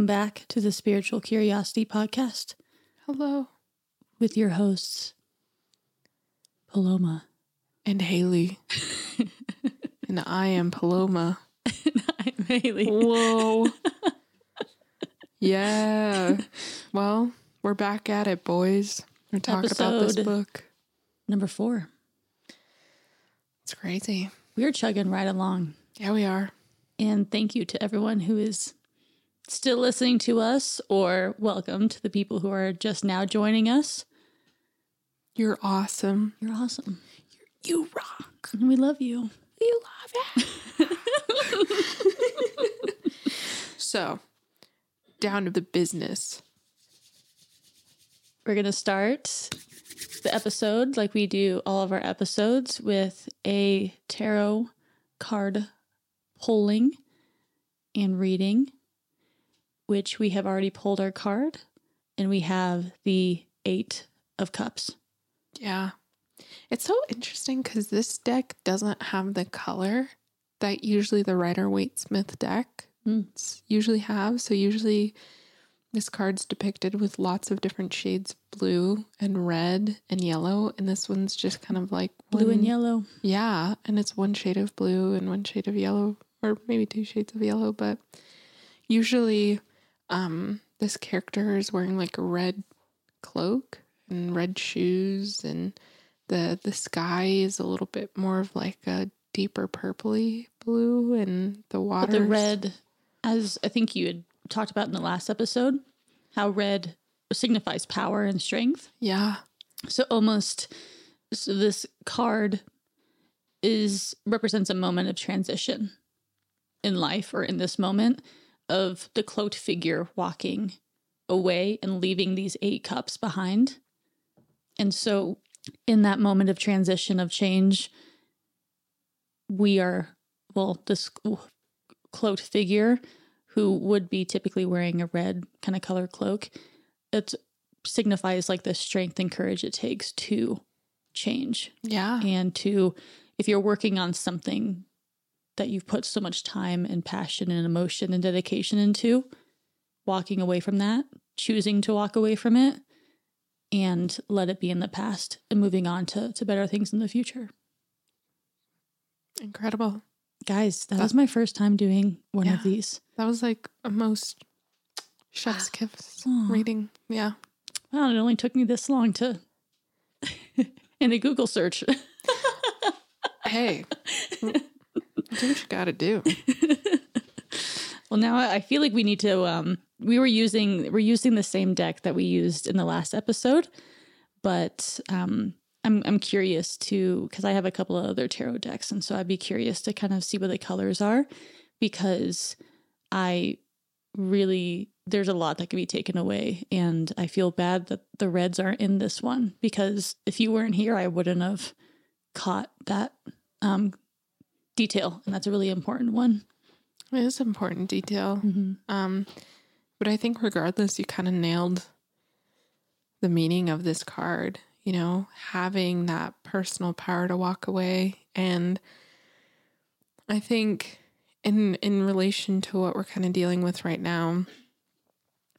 Welcome back to the Spiritual Curiosity Podcast Hello. with your hosts, Paloma. And Haley. and I am Paloma. And I'm Haley. Whoa. yeah. Well, we're back at it, boys. We're talking about this book. Number four. It's crazy. We're chugging right along. Yeah, we are. And thank you to everyone who is still listening to us, or welcome to the people who are just now joining us. You're awesome. You're awesome. You rock. And we love you. You love it. so, down to the business. We're going to start the episode like we do all of our episodes with a tarot card pulling and reading, which we have already pulled our card, and we have the Eight of Cups. Yeah. It's so interesting because this deck doesn't have the color that usually the Rider Waite Smith deck Mm. usually have. So usually this card's depicted with lots of different shades blue and red and yellow. And this one's just kind of like Blue and yellow. Yeah. And it's one shade of blue and one shade of yellow, or maybe two shades of yellow. But usually um, this character is wearing like a red cloak and red shoes and the the sky is a little bit more of like a deeper purpley blue and the water the red, as I think you had talked about in the last episode, how red signifies power and strength. yeah So almost so this card is represents a moment of transition in life or in this moment of the cloaked figure walking away and leaving these eight cups behind. And so in that moment of transition of change we are well this cloaked figure who would be typically wearing a red kind of color cloak it signifies like the strength and courage it takes to change yeah and to if you're working on something that you've put so much time and passion and emotion and dedication into walking away from that choosing to walk away from it and let it be in the past and moving on to, to better things in the future. Incredible. Guys that was my first time doing one of these. That was like a most chef's kiss reading. Yeah. Well, it only took me this long to in a google search. Hey do what you gotta do Well, now I I feel like we need to. Um, we were using we're using the same deck that we used in the last episode, but um, I'm I'm curious to because I have a couple of other tarot decks, and so I'd be curious to kind of see what the colors are because I really there's a lot that can be taken away, and I feel bad that the reds aren't in this one because if you weren't here, I wouldn't have caught that um, detail, and that's a really important one. it is important detail Mm-hmm. Um, but I think regardless, you kind of nailed the meaning of this card. You know, having that personal power to walk away, and I think in in relation to what we're kind of dealing with right now,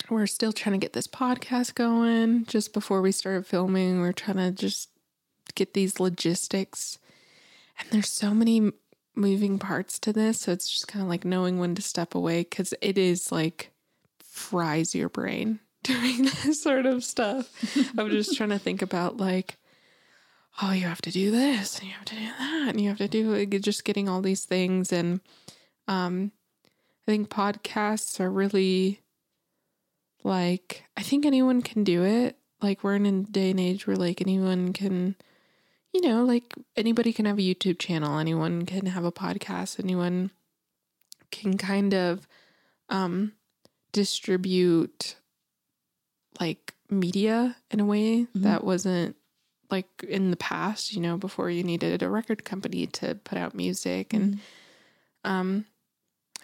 we're still trying to get this podcast going. Just before we started filming, we're trying to just get these logistics, and there's so many moving parts to this. So it's just kind of like knowing when to step away because it is like fries your brain doing this sort of stuff. I'm just trying to think about like, oh, you have to do this and you have to do that and you have to do like, just getting all these things. And um, I think podcasts are really like, I think anyone can do it. Like, we're in a day and age where like anyone can you know, like anybody can have a YouTube channel, anyone can have a podcast, anyone can kind of um distribute like media in a way Mhm. that wasn't like in the past, you know, before you needed a record company to put out music and um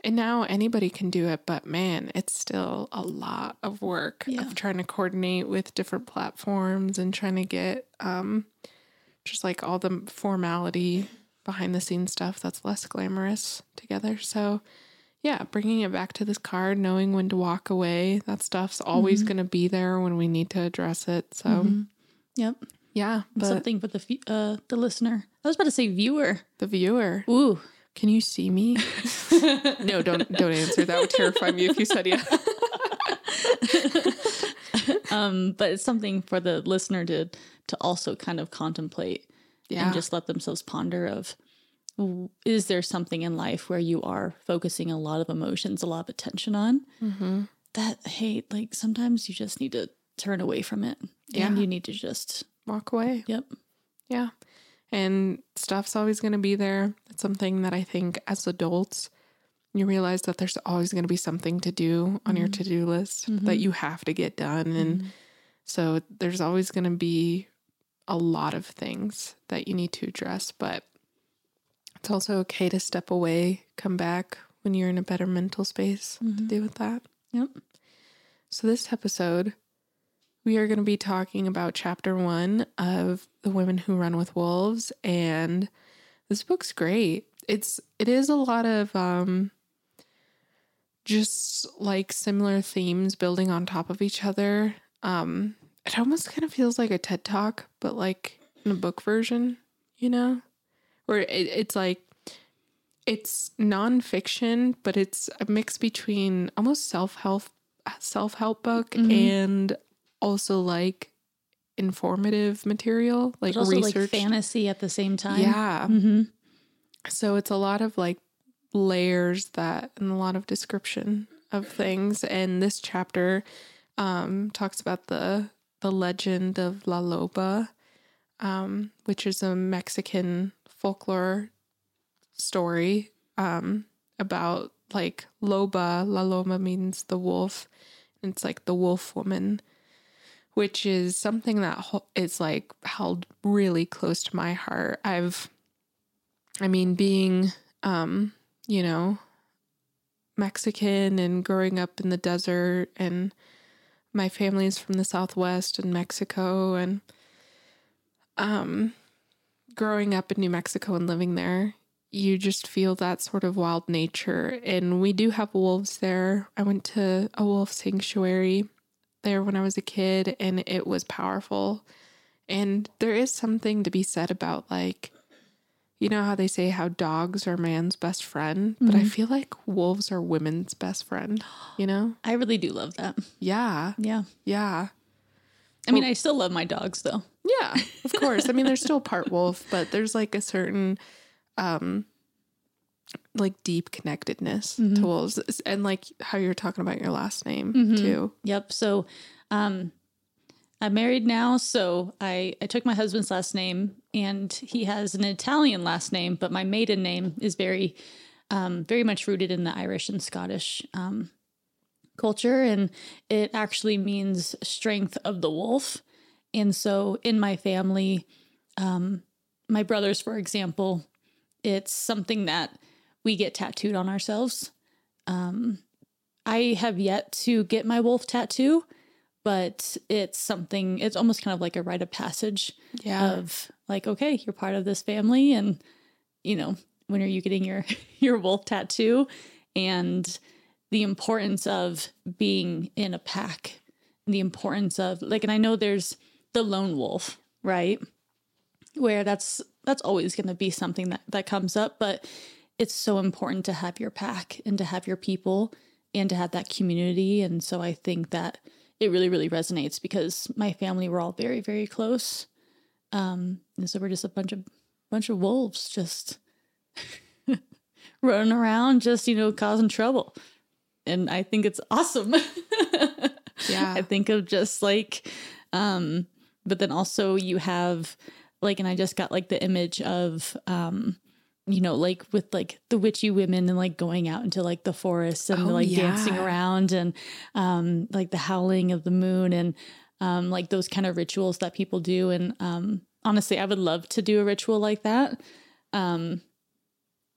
and now anybody can do it, but man, it's still a lot of work Yeah. of trying to coordinate with different platforms and trying to get um just like all the formality behind the scenes stuff that's less glamorous together. So yeah, bringing it back to this card, knowing when to walk away. That stuff's always Mm-hmm. going to be there when we need to address it. So, Yep. yeah, but Something for the uh the listener. I was about to say viewer. the viewer, Ooh. can you see me? no, don't don't answer. That would terrify me if you said yeah. Um, but it's something for the listener to to also kind of contemplate Yeah. and just let themselves ponder of is there something in life where you are focusing a lot of emotions, a lot of attention on Mm-hmm. that hey, like sometimes you just need to turn away from it. Yeah. And you need to just Walk away. yep. Yeah. And stuff's always going to be there. It's something that I think as adults, you realize that there's always going to be something to do on your mm-hmm. to do list that mm-hmm. you have to get done. And mm-hmm. so there's always going to be a lot of things that you need to address. But it's also okay to step away, come back when you're in a better mental space to deal with that. Yep. So, this episode, we are going to be talking about chapter one of The Women Who Run with Wolves. And this book's great. It's, it is a lot of, um, just like similar themes building on top of each other. Um, it almost kind of feels like a TED talk, but like in a book version, you know, where it, it's like, it's nonfiction, but it's a mix between almost self help self help book and also like informative material, like But also research. like fantasy at the same time. yeah. Mm-hmm. So it's a lot of like layers that and a lot of description of things. And this chapter um, talks about the the legend of La Loba, um, which is a Mexican folklore story um, about like Loba. La Loba means the wolf. It's like the wolf woman, which is something that is like held really close to my heart. I've I mean, being, um, you know, Mexican and growing up in the desert, and my family's from the Southwest and Mexico, and um, growing up in New Mexico and living there, you just feel that sort of wild nature. And we do have wolves there. I went to a wolf sanctuary there when I was a kid, and it was powerful. And there is something to be said about like, you know how they say how dogs are man's best friend, but I feel like wolves are women's best friend, you know? I really do love that. Yeah. Yeah. Yeah. I mean, I still love my dogs though. Yeah, of course. I mean, there's still part wolf, but there's like a certain, um, like deep connectedness to wolves, and like how you're talking about your last name too. Yep. So, um, I'm married now, so I I took my husband's last name, and he has an Italian last name, but my maiden name is very, um, very much rooted in the Irish and Scottish um, culture, and it actually means strength of the wolf. And so, in my family, um, my brothers, for example, it's something that we get tattooed on ourselves. Um, I have yet to get my wolf tattoo, but it's something, it's almost kind of like a rite of passage Yeah. of like, okay, you're part of this family. And, you know, when are you getting your, your wolf tattoo? And the importance of being in a pack, the importance of like, and I know there's the lone wolf, right? Where that's, that's always going to be something that, that comes up, but it's so important to have your pack and to have your people and to have that community. And so I think that it really, really resonates because my family were all very, very close. Um, and so we're just a bunch of bunch of wolves just running around, just you know, causing trouble. And I think it's awesome. Yeah. I think of just like, um, but then also you have like, and I just got like the image of, um, you know, like with like the witchy women and like going out into like the forest and Oh, like dancing around and um like the howling of the moon and um like those kind of rituals that people do and um honestly I would love to do a ritual like that. Um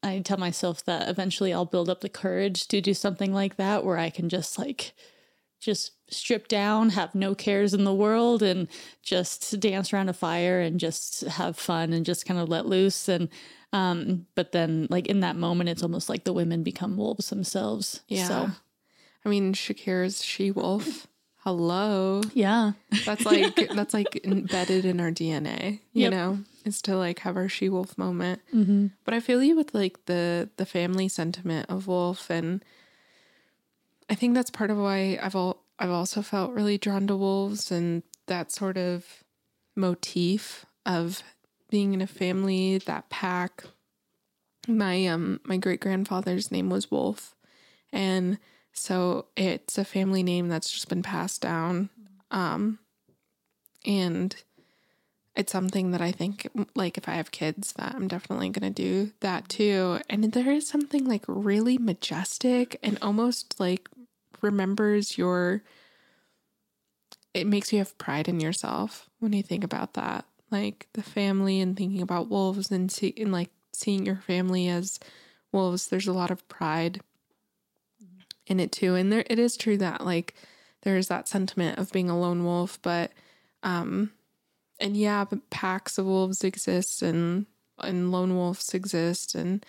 I tell myself that eventually I'll build up the courage to do something like that where I can just like just strip down, have no cares in the world, and just dance around a fire and just have fun and just kind of let loose. And um, but then like in that moment, it's almost like the women become wolves themselves. Yeah. So I mean, Shakira's she wolf. Hello. yeah. That's like that's like embedded in our DNA, you Yep. know, is to like have our she wolf moment. Mm-hmm. But I feel you with like the the family sentiment of wolf, and I think that's part of why I've all I've also felt really drawn to wolves and that sort of motif of being in a family, that pack. My um my great grandfather's name was Wolf, and so it's a family name that's just been passed down. Um, and it's something that I think, like, if I have kids, that I'm definitely going to do that too. And there is something like really majestic and almost like remembers your, it makes you have pride in yourself when you think about that. Like the family and thinking about wolves and, see, and like seeing your family as wolves, there's a lot of pride in it too. And there, it is true that like there's that sentiment of being a lone wolf, but, um, and yeah, but packs of wolves exist and and lone wolves exist and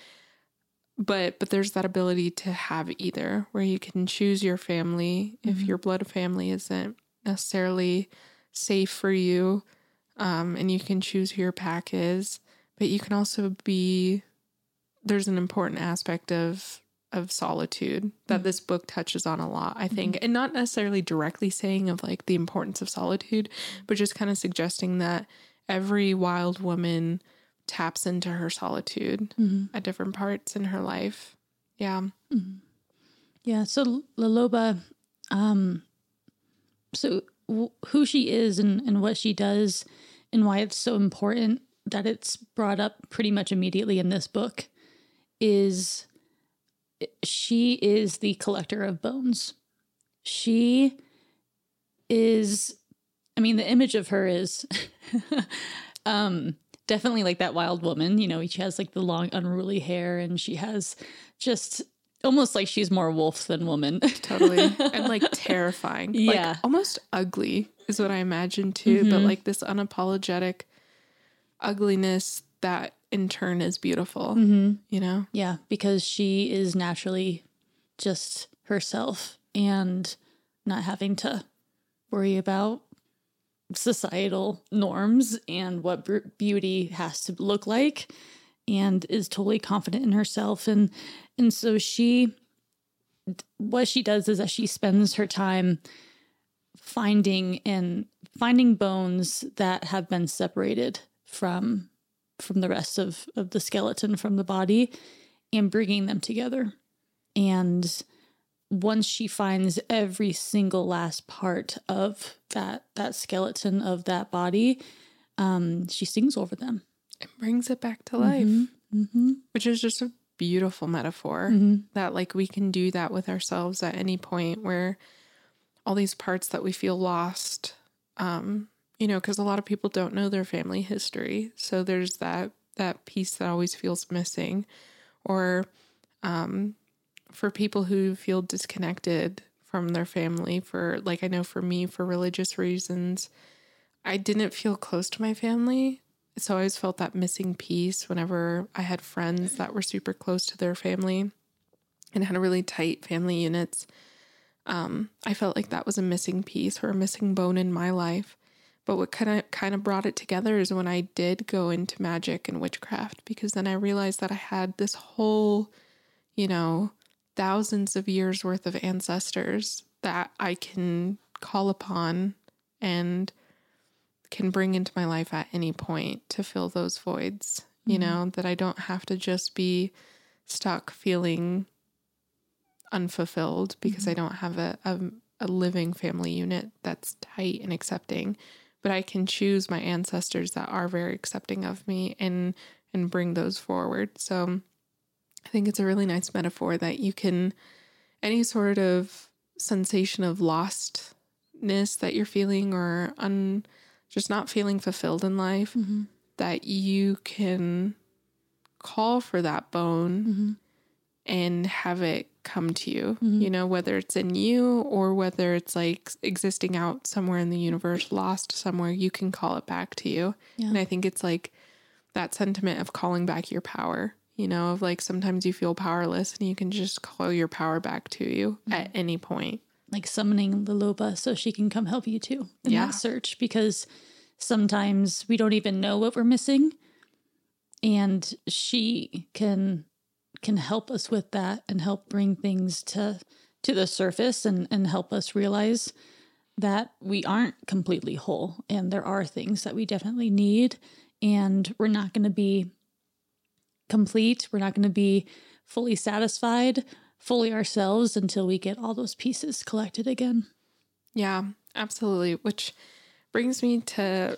but but there's that ability to have either where you can choose your family if Mhm. your blood family isn't necessarily safe for you um and you can choose who your pack is but you can also be there's an important aspect of of solitude that Mhm. this book touches on a lot i think and not necessarily directly saying of like the importance of solitude but just kind of suggesting that every wild woman taps into her solitude Mm-hmm. at different parts in her life. Yeah. Mm-hmm. Yeah. So La Loba, um, so who she is and, and what she does and why it's so important that it's brought up pretty much immediately in this book is she is the collector of bones. She is, I mean, the image of her is um, definitely like that wild woman. You know, she has like the long, unruly hair and she has just almost like she's more wolf than woman. Totally. and like terrifying. Like, Yeah. almost ugly is what I imagine too, but Mhm. like this unapologetic ugliness that in turn is beautiful, mm-hmm. you know? Yeah, because she is naturally just herself and not having to worry about societal norms and what beauty has to look like and is totally confident in herself and and so she what she does is that she spends her time finding and finding bones that have been separated from from the rest of of the skeleton from the body and bringing them together. And once she finds every single last part of that that skeleton of that body um she sings over them. And brings it back to life, mm-hmm. which is just a beautiful metaphor. Mm-hmm. that like we can do that with ourselves at any point where all these parts that we feel lost um you know because a lot of people don't know their family history so there's that that piece that always feels missing or um for people who feel disconnected from their family for like I know for me for religious reasons I didn't feel close to my family so I always felt that missing piece whenever I had friends that were super close to their family and had a really tight family units. Um, I felt like that was a missing piece or a missing bone in my life. But what kind of kind of brought it together is when I did go into magic and witchcraft because then I realized that I had this whole, you know, thousands of years worth of ancestors that I can call upon and can bring into my life at any point to fill those voids, you Mhm. know, that I don't have to just be stuck feeling unfulfilled because I don't have a, a a living family unit that's tight and accepting, but I can choose my ancestors that are very accepting of me and and bring those forward. So I think it's a really nice metaphor that you can any sort of sensation of lostness that you're feeling or un just not feeling fulfilled in life Mm-hmm. that you can call for that bone Mm-hmm. and have it come to you, Mhm. you know, whether it's in you or whether it's like existing out somewhere in the universe, lost somewhere, you can call it back to you. Yeah. And I think it's like that sentiment of calling back your power, you know, of like sometimes you feel powerless and you can just call your power back to you at any point. Like summoning La Loba so she can come help you too in Yeah. that search because sometimes we don't even know what we're missing. And she can can help us with that and help bring things to to the surface and and help us realize that we aren't completely whole and there are things that we definitely need. And we're not going to be complete. We're not going to be fully satisfied fully ourselves until we get all those pieces collected again Yeah, absolutely. Which brings me to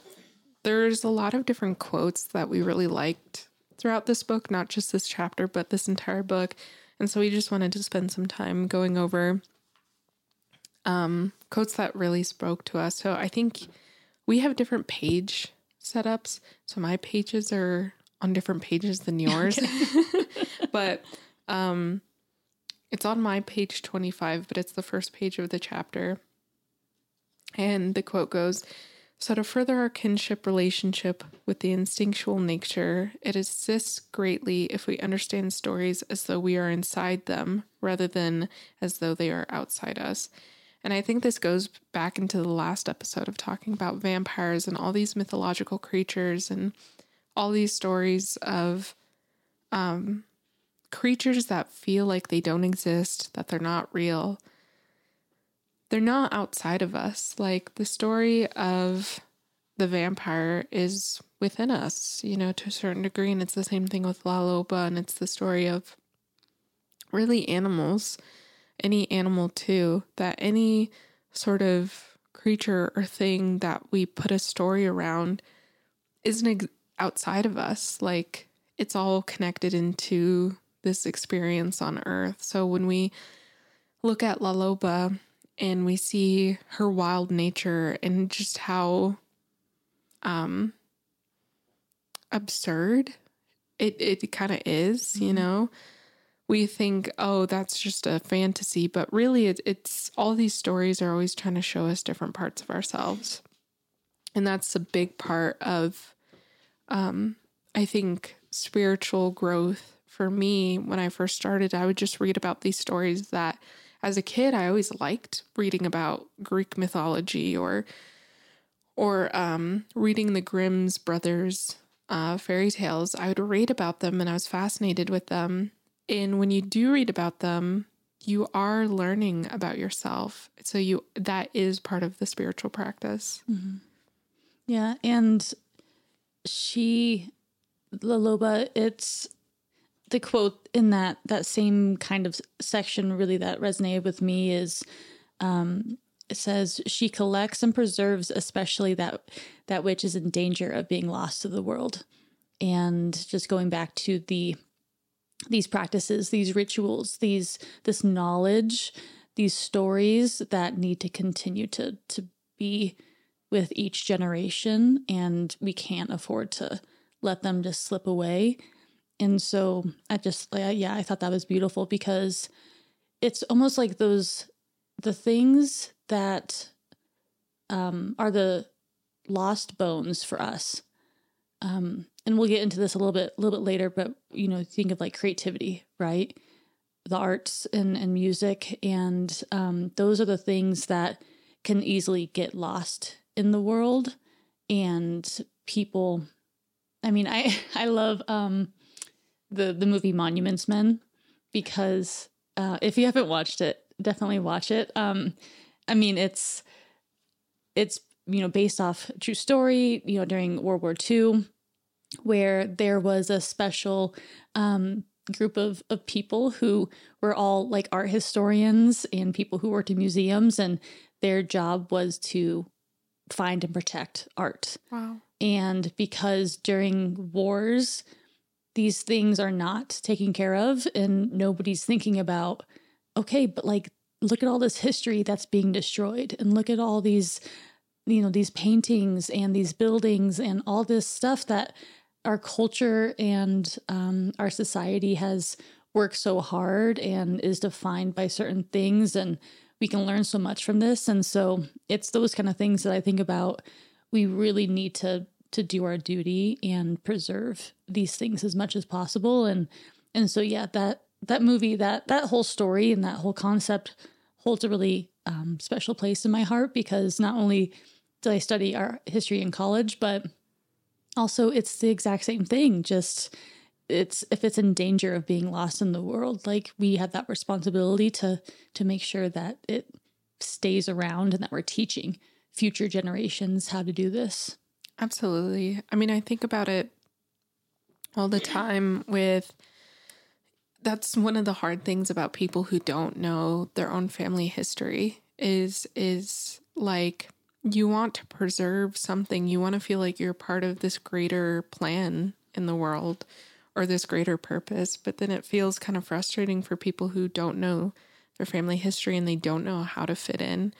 there's a lot of different quotes that we really liked throughout this book, not just this chapter, but this entire book. And so we just wanted to spend some time going over um, quotes that really spoke to us. So I think we have different page setups. So my pages are on different pages than yours. but um, it's on my page 25, but it's the first page of the chapter. And the quote goes So, to further our kinship relationship with the instinctual nature, it assists greatly if we understand stories as though we are inside them rather than as though they are outside us. And I think this goes back into the last episode of talking about vampires and all these mythological creatures and all these stories of um, creatures that feel like they don't exist, that they're not real they're not outside of us. Like the story of the vampire is within us, you know, to a certain degree. And it's the same thing with La Loba. And it's the story of really animals, any animal too, that any sort of creature or thing that we put a story around isn't ex- outside of us. Like it's all connected into this experience on earth. So when we look at La Loba, and we see her wild nature and just how um absurd it it kind of is, you know. We think, "Oh, that's just a fantasy," but really it, it's all these stories are always trying to show us different parts of ourselves. And that's a big part of um I think spiritual growth for me when I first started. I would just read about these stories that as a kid I always liked reading about Greek mythology or or um, reading the Grimm's brothers uh, fairy tales. I would read about them and I was fascinated with them. And when you do read about them, you are learning about yourself. So you that is part of the spiritual practice. Yeah, and she La Loba, it's the quote in that that same kind of section really that resonated with me is um it says she collects and preserves especially that that which is in danger of being lost to the world. And just going back to the these practices, these rituals, these this knowledge, these stories that need to continue to to be with each generation and we can't afford to let them just slip away. And so I just like yeah, I thought that was beautiful because it's almost like those the things that um are the lost bones for us. Um and we'll get into this a little bit a little bit later, but you know, think of like creativity, right? The arts and, and music and um those are the things that can easily get lost in the world and people I mean, I I love um the the movie Monuments Men because uh if you haven't watched it, definitely watch it. Um I mean, it's it's you know based off true story, you know, during World War II where there was a special um group of of people who were all like art historians and people who worked in museums and their job was to find and protect art. Wow. And because during wars, these things are not taken care of, and nobody's thinking about, okay, but like, look at all this history that's being destroyed, and look at all these, you know, these paintings and these buildings and all this stuff that our culture and um, our society has worked so hard and is defined by certain things and we can learn so much from this. And so it's those kind of things that i think about we really need to to do our duty and preserve these things as much as possible. And and so yeah that that movie that that whole story and that whole concept holds a really um, special place in my heart because not only did i study art history in college but also it's the exact same thing. Just it's if it's in danger of being lost in the world like we have that responsibility to to make sure that it stays around and that we're teaching future generations how to do this Absolutely. I mean, I think about it all the time with that's one of the hard things about people who don't know their own family history is is like you want to preserve something. You want to feel like you're part of this greater plan in the world or this greater purpose, but then it feels kind of frustrating for people who don't know their family history and they don't know how to fit in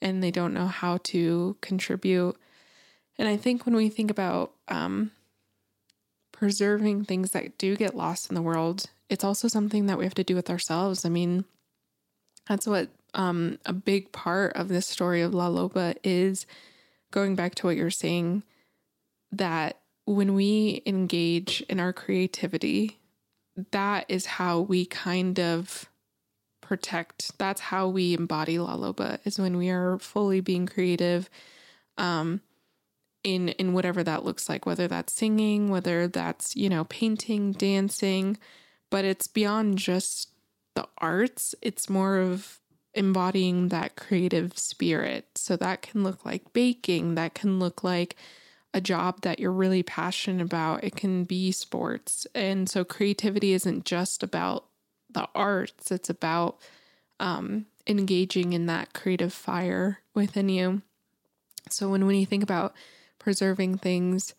and they don't know how to contribute. And I think when we think about um, preserving things that do get lost in the world, it's also something that we have to do with ourselves. I mean, that's what um, a big part of this story of La Loba is going back to what you're saying that when we engage in our creativity, that is how we kind of protect. That's how we embody La Loba is when we are fully being creative um, in in whatever that looks like, whether that's singing, whether that's, you know, painting, dancing, but it's beyond just the arts. It's more of embodying that creative spirit. So that can look like baking, that can look like a job that you're really passionate about. It can be sports. And so creativity isn't just about the arts, it's about um, engaging in that creative fire within you. So when, when you think about preserving things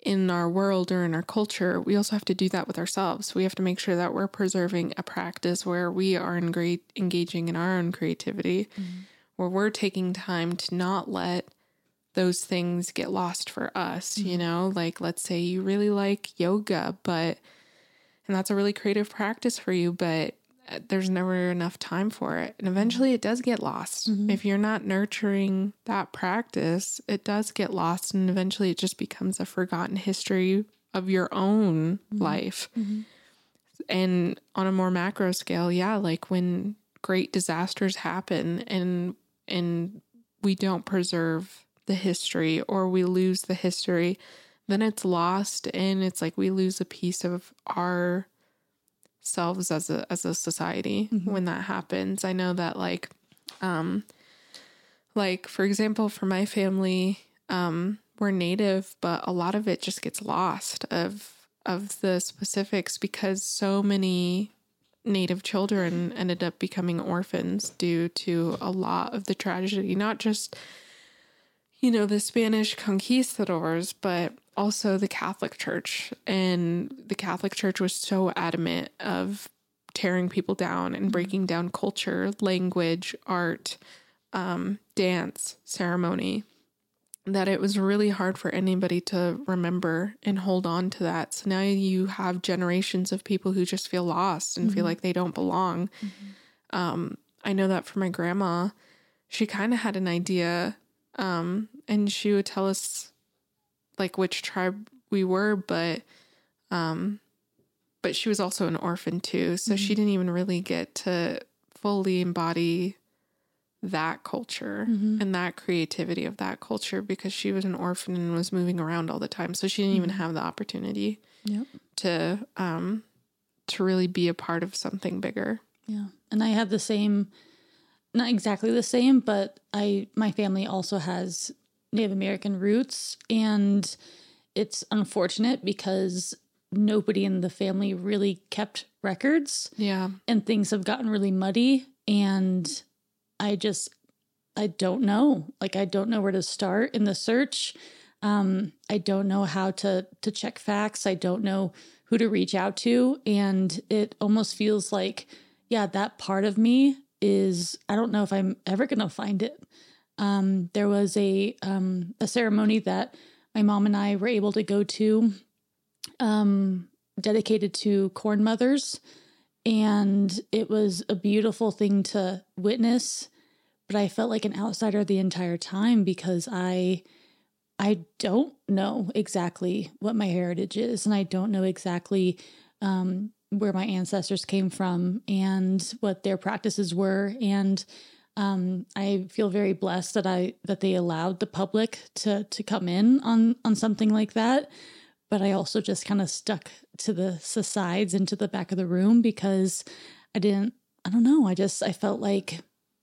in our world or in our culture, we also have to do that with ourselves. We have to make sure that we're preserving a practice where we are in great engaging in our own creativity, mm-hmm. where we're taking time to not let those things get lost for us, mm-hmm. you know? Like let's say you really like yoga, but and that's a really creative practice for you, but there's never enough time for it. And eventually it does get lost. Mm-hmm. If you're not nurturing that practice, it does get lost and eventually it just becomes a forgotten history of your own mm-hmm. life. Mm-hmm. And on a more macro scale, yeah, like when great disasters happen and and we don't preserve the history or we lose the history, then it's lost and it's like we lose a piece of our selves as a as a society mm-hmm. when that happens. I know that like um like for example for my family um we're native but a lot of it just gets lost of of the specifics because so many native children ended up becoming orphans due to a lot of the tragedy not just you know, the Spanish conquistadors, but also the Catholic Church. And the Catholic Church was so adamant of tearing people down and breaking down culture, language, art, um, dance, ceremony, that it was really hard for anybody to remember and hold on to that. So now you have generations of people who just feel lost and mm-hmm. feel like they don't belong. Mm-hmm. Um, I know that for my grandma, she kind of had an idea um, and she would tell us like which tribe we were, but um, but she was also an orphan too, so mm-hmm. she didn't even really get to fully embody that culture mm-hmm. and that creativity of that culture because she was an orphan and was moving around all the time. So she didn't mm-hmm. even have the opportunity yep. to um to really be a part of something bigger. Yeah. And I had the same not exactly the same, but I my family also has Native American roots and it's unfortunate because nobody in the family really kept records. Yeah. And things have gotten really muddy and I just I don't know. Like I don't know where to start in the search. Um I don't know how to to check facts. I don't know who to reach out to and it almost feels like yeah, that part of me is I don't know if I'm ever going to find it. Um, there was a um, a ceremony that my mom and I were able to go to, um, dedicated to corn mothers, And it was a beautiful thing to witness, but I felt like an outsider the entire time because I I don't know exactly what my heritage is and I don't know exactly um, where my ancestors came from and what their practices were. And um, I feel very blessed that I that they allowed the public to to come in on on something like that. But I also just kind of stuck to the, the sides and to the back of the room because I didn't. I don't know. I just I felt like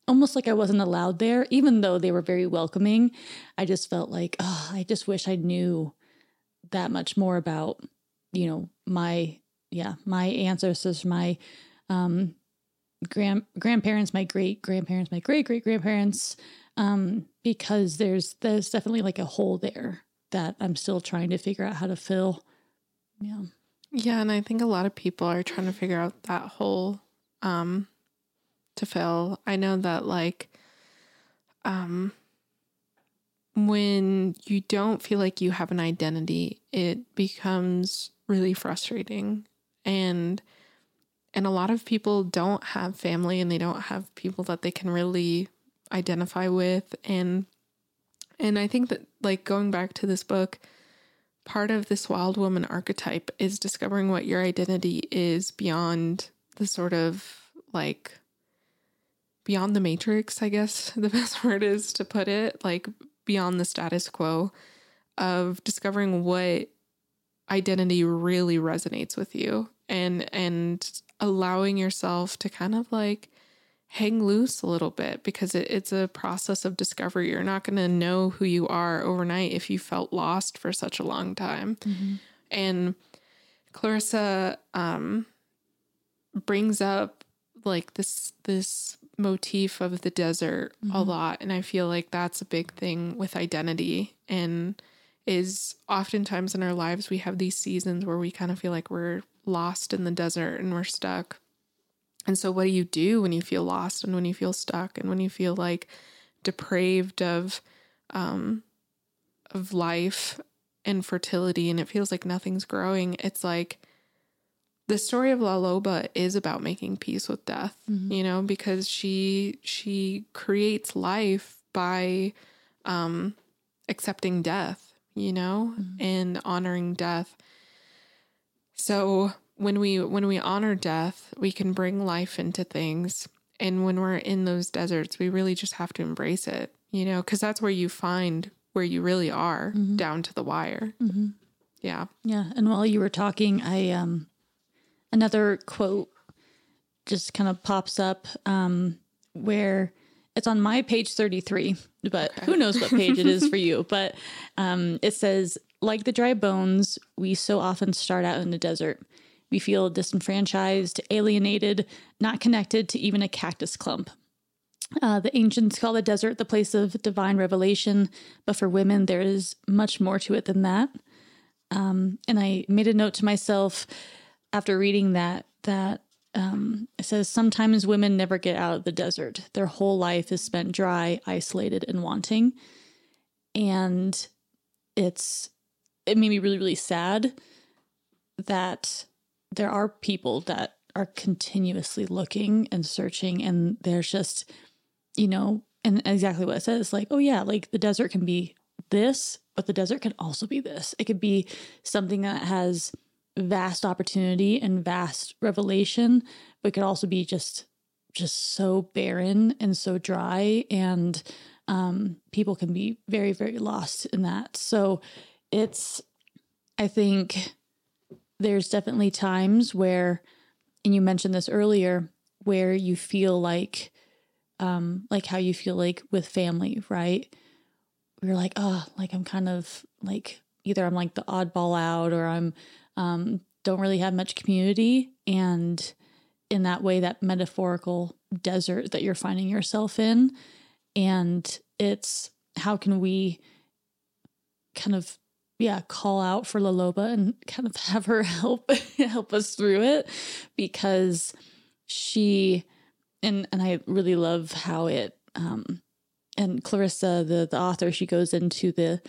almost like I wasn't allowed there, even though they were very welcoming. I just felt like, oh, I just wish I knew that much more about, you know, my yeah, my ancestors, my um grand grandparents, my great grandparents, my great great grandparents, um, because there's there's definitely like a hole there that I'm still trying to figure out how to fill. Yeah. Yeah, and I think a lot of people are trying to figure out that hole um to fill. I know that like um when you don't feel like you have an identity, it becomes really frustrating. And and a lot of people don't have family and they don't have people that they can really identify with. And and I think that like going back to this book part of this wild woman archetype is discovering what your identity is beyond the sort of like beyond the matrix I guess the best word is to put it like beyond the status quo of discovering what identity really resonates with you. And and allowing yourself to kind of like hang loose a little bit because it, it's a process of discovery. You're not going to know who you are overnight if you felt lost for such a long time. Mm-hmm. And Clarissa um, brings up like this this motif of the desert mm-hmm. a lot, and I feel like that's a big thing with identity and is oftentimes in our lives we have these seasons where we kind of feel like we're lost in the desert and we're stuck. And so, what do you do when you feel lost and when you feel stuck and when you feel like depraved of, um, of life and fertility and it feels like nothing's growing? It's like the story of La Loba is about making peace with death, mm-hmm. you know, because she she creates life by um, accepting death, you know, mm-hmm. and honoring death. So when we when we honor death, we can bring life into things. And when we're in those deserts, we really just have to embrace it, you know, because that's where you find where you really are mm-hmm. down to the wire. Mm-hmm. Yeah. Yeah. And while you were talking, I, um, another quote just kind of pops up, um, where it's on my page 33, but okay. who knows what page it is for you. But, um, it says, like the dry bones, we so often start out in the desert. We feel disenfranchised, alienated, not connected to even a cactus clump. Uh, the ancients call the desert the place of divine revelation, but for women, there is much more to it than that. Um, and I made a note to myself after reading that that um, it says sometimes women never get out of the desert. Their whole life is spent dry, isolated, and wanting. And it's it made me really, really sad that there are people that are continuously looking and searching, and there's just, you know, and exactly what it says like, oh, yeah, like the desert can be this, but the desert can also be this. It could be something that has vast opportunity and vast revelation, but could also be just just so barren and so dry and um, people can be very very lost in that so it's, I think there's definitely times where, and you mentioned this earlier, where you feel like, um, like how you feel like with family, right? You're like, oh, like I'm kind of like either I'm like the oddball out or I'm um, don't really have much community. And in that way, that metaphorical desert that you're finding yourself in. And it's how can we kind of yeah, call out for La Loba and kind of have her help help us through it because she and and I really love how it um and Clarissa the the author she goes into the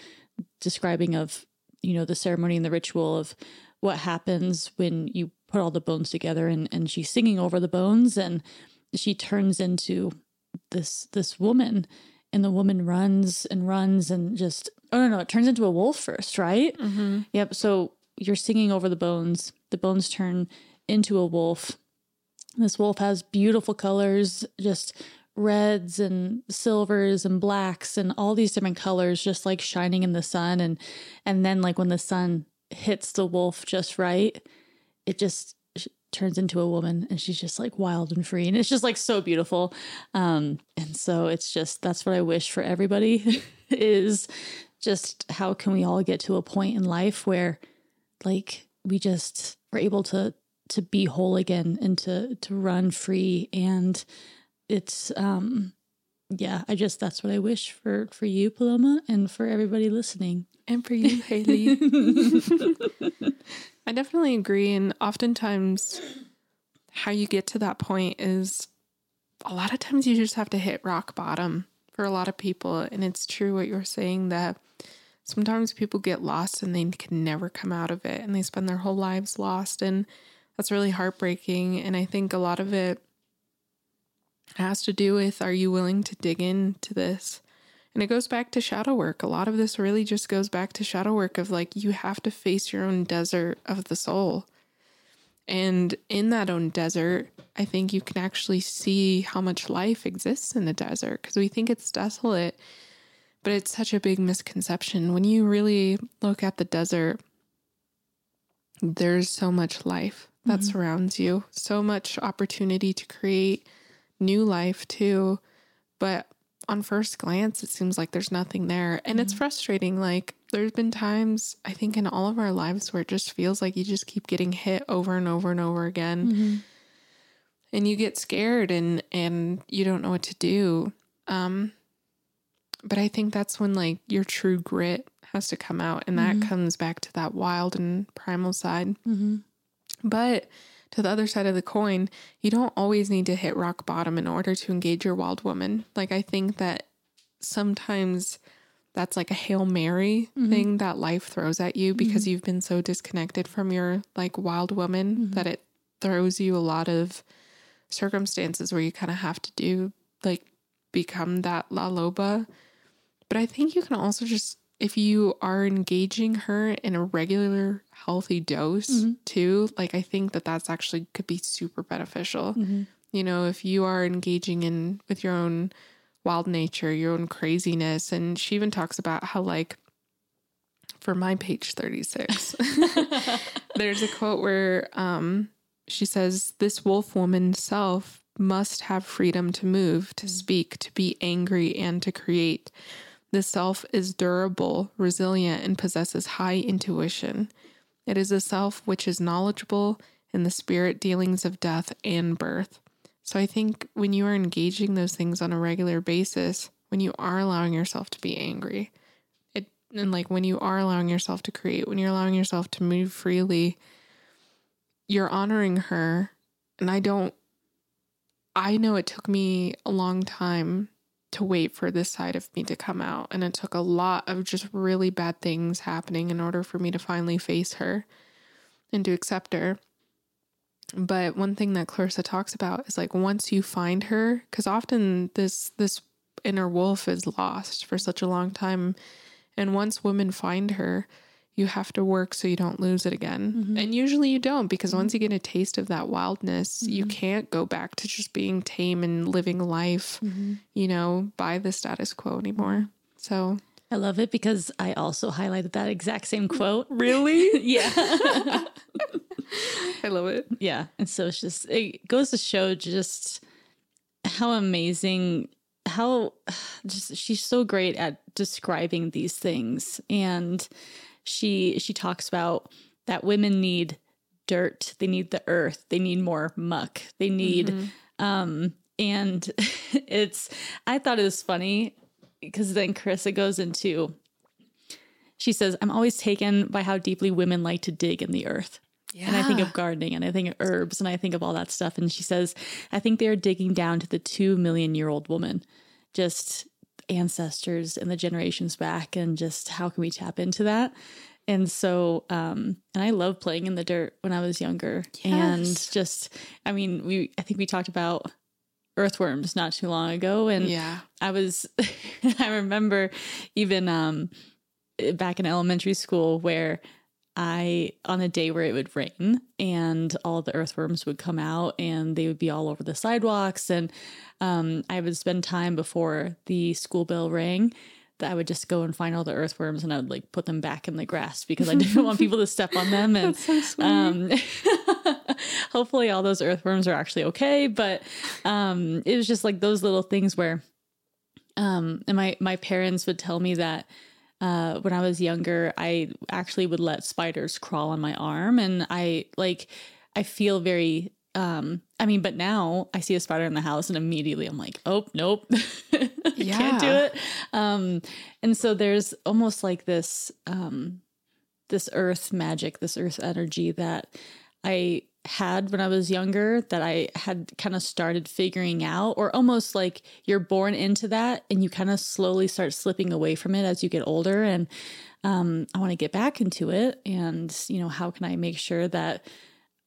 describing of you know the ceremony and the ritual of what happens when you put all the bones together and, and she's singing over the bones and she turns into this this woman and the woman runs and runs and just oh no no it turns into a wolf first right? Mm-hmm. yep so you're singing over the bones. The bones turn into a wolf. This wolf has beautiful colors just reds and silvers and blacks and all these different colors just like shining in the sun. And and then like when the sun hits the wolf just right it just turns into a woman and she's just like wild and free and it's just like so beautiful. Um and so it's just that's what i wish for everybody is just how can we all get to a point in life where like we just are able to to be whole again and to to run free. And it's um yeah i just that's what i wish for for you paloma and for everybody listening And for you, Haley. I definitely agree. And oftentimes, how you get to that point is a lot of times you just have to hit rock bottom for a lot of people. And it's true what you're saying that sometimes people get lost and they can never come out of it and they spend their whole lives lost. And that's really heartbreaking. And I think a lot of it has to do with are you willing to dig into this? And it goes back to shadow work. A lot of this really just goes back to shadow work of like you have to face your own desert of the soul. And in that own desert, I think you can actually see how much life exists in the desert because we think it's desolate, but it's such a big misconception. When you really look at the desert, there's so much life that mm-hmm. surrounds you, so much opportunity to create new life too. But on first glance, it seems like there's nothing there. And it's frustrating. Like, there's been times, I think, in all of our lives where it just feels like you just keep getting hit over and over and over again. And you get scared and and you don't know what to do. Um, but I think that's when like your true grit has to come out, and that comes back to that wild and primal side. mm-hmm. But to the other side of the coin, you don't always need to hit rock bottom in order to engage your wild woman. Like, I think that sometimes that's like a Hail Mary mm-hmm. thing that life throws at you because mm-hmm. you've been so disconnected from your like wild woman mm-hmm. that it throws you a lot of circumstances where you kind of have to do like become that La Loba. But I think you can also just, if you are engaging her in a regular, healthy dose mm-hmm. too, like I think that that's actually could be super beneficial. Mm-hmm. You know, if you are engaging in with your own wild nature, your own craziness. And she even talks about how, like, for my page 36, there's a quote where um, she says, This wolf woman self must have freedom to move, to mm-hmm. speak, to be angry, and to create. The self is durable, resilient, and possesses high intuition. It is a self which is knowledgeable in the spirit dealings of death and birth. So I think when you are engaging those things on a regular basis, when you are allowing yourself to be angry, it and like when you are allowing yourself to create, when you're allowing yourself to move freely, you're honoring her. And I don't I know it took me a long time to wait for this side of me to come out. And it took a lot of just really bad things happening in order for me to finally face her and to accept her. But one thing that Clarissa talks about is like once you find her, because often this this inner wolf is lost for such a long time. And once women find her, you have to work so you don't lose it again. Mm-hmm. And usually you don't, because once you mm-hmm. get a taste of that wildness, you mm-hmm. can't go back to just being tame and living life, you know, by the status quo anymore. So I love it because I also highlighted that exact same quote. really, Yeah. I love it. yeah. And so it's just, it goes to show just how amazing, how just she's so great at describing these things. And she, she talks about that women need dirt, they need the earth, they need more muck, they need, um, and it's, I thought it was funny because then Clarissa goes into, she says, I'm always taken by how deeply women like to dig in the earth. And I think of gardening and I think of herbs and I think of all that stuff. And she says, I think they are digging down to the two million year old woman, just ancestors and the generations back. And just how can we tap into that? And so, um, and I love playing in the dirt when I was younger. And just, I mean, we, I think we talked about earthworms not too long ago. And Yeah. I was, I remember even um, back in elementary school where I, on a day where it would rain and all the earthworms would come out and they would be all over the sidewalks. And um, I would spend time before the school bell rang that I would just go and find all the earthworms and I would like put them back in the grass because I didn't want people to step on them. And so um, hopefully all those earthworms are actually okay. But um, it was just like those little things where, um, and my my parents would tell me that uh, when I was younger, I actually would let spiders crawl on my arm, and I like I feel very. Um, I mean, but now I see a spider in the house, and immediately I'm like, oh nope, can't do it. Um, and so there's almost like this um, this earth magic, this earth energy that I had when I was younger that I had kind of started figuring out, or almost like you're born into that and you kind of slowly start slipping away from it as you get older. And um, I want to get back into it. And, you know, how can I make sure that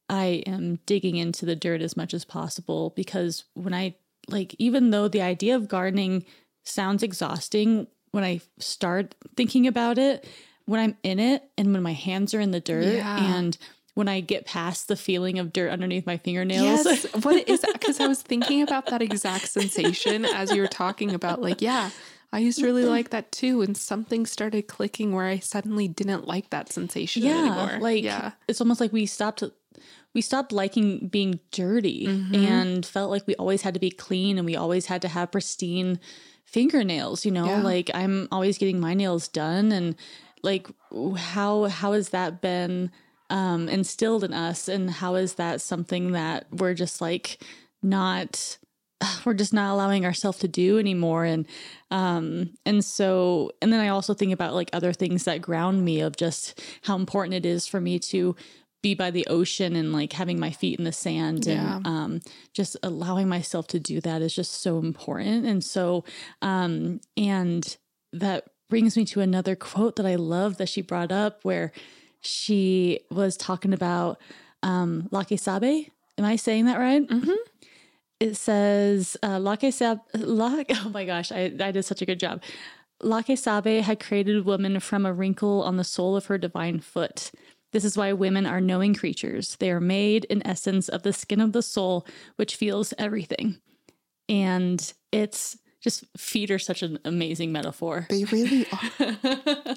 I am digging into the dirt as much as possible? Because when I like, even though the idea of gardening sounds exhausting, when I start thinking about it, when I'm in it and when my hands are in the dirt Yeah. and when I get past the feeling of dirt underneath my fingernails. Yes. what is that? Because I was thinking about that exact sensation as you were talking about, like, yeah, I used to really like that too. And something started clicking where I suddenly didn't like that sensation yeah, anymore. like yeah. it's almost like we stopped we stopped liking being dirty Mm-hmm. and felt like we always had to be clean and we always had to have pristine fingernails, you know? Yeah. Like I'm always getting my nails done and like how how has that been um instilled in us and how is that something that we're just like not we're just not allowing ourselves to do anymore and um and so and then i also think about like other things that ground me of just how important it is for me to be by the ocean and like having my feet in the sand Yeah. and um just allowing myself to do that is just so important and so um and that brings me to another quote that i love that she brought up where she was talking about um La Que Sabe am i saying that right Mhm. it says uh, La Que Sabe. Lake, oh my gosh, I, I did such a good job. La Que Sabe had created woman from a wrinkle on the sole of her divine foot. This is why women are knowing creatures. They are made, in essence, of the skin of the soul, which feels everything. And it's just feet are such an amazing metaphor. They really are.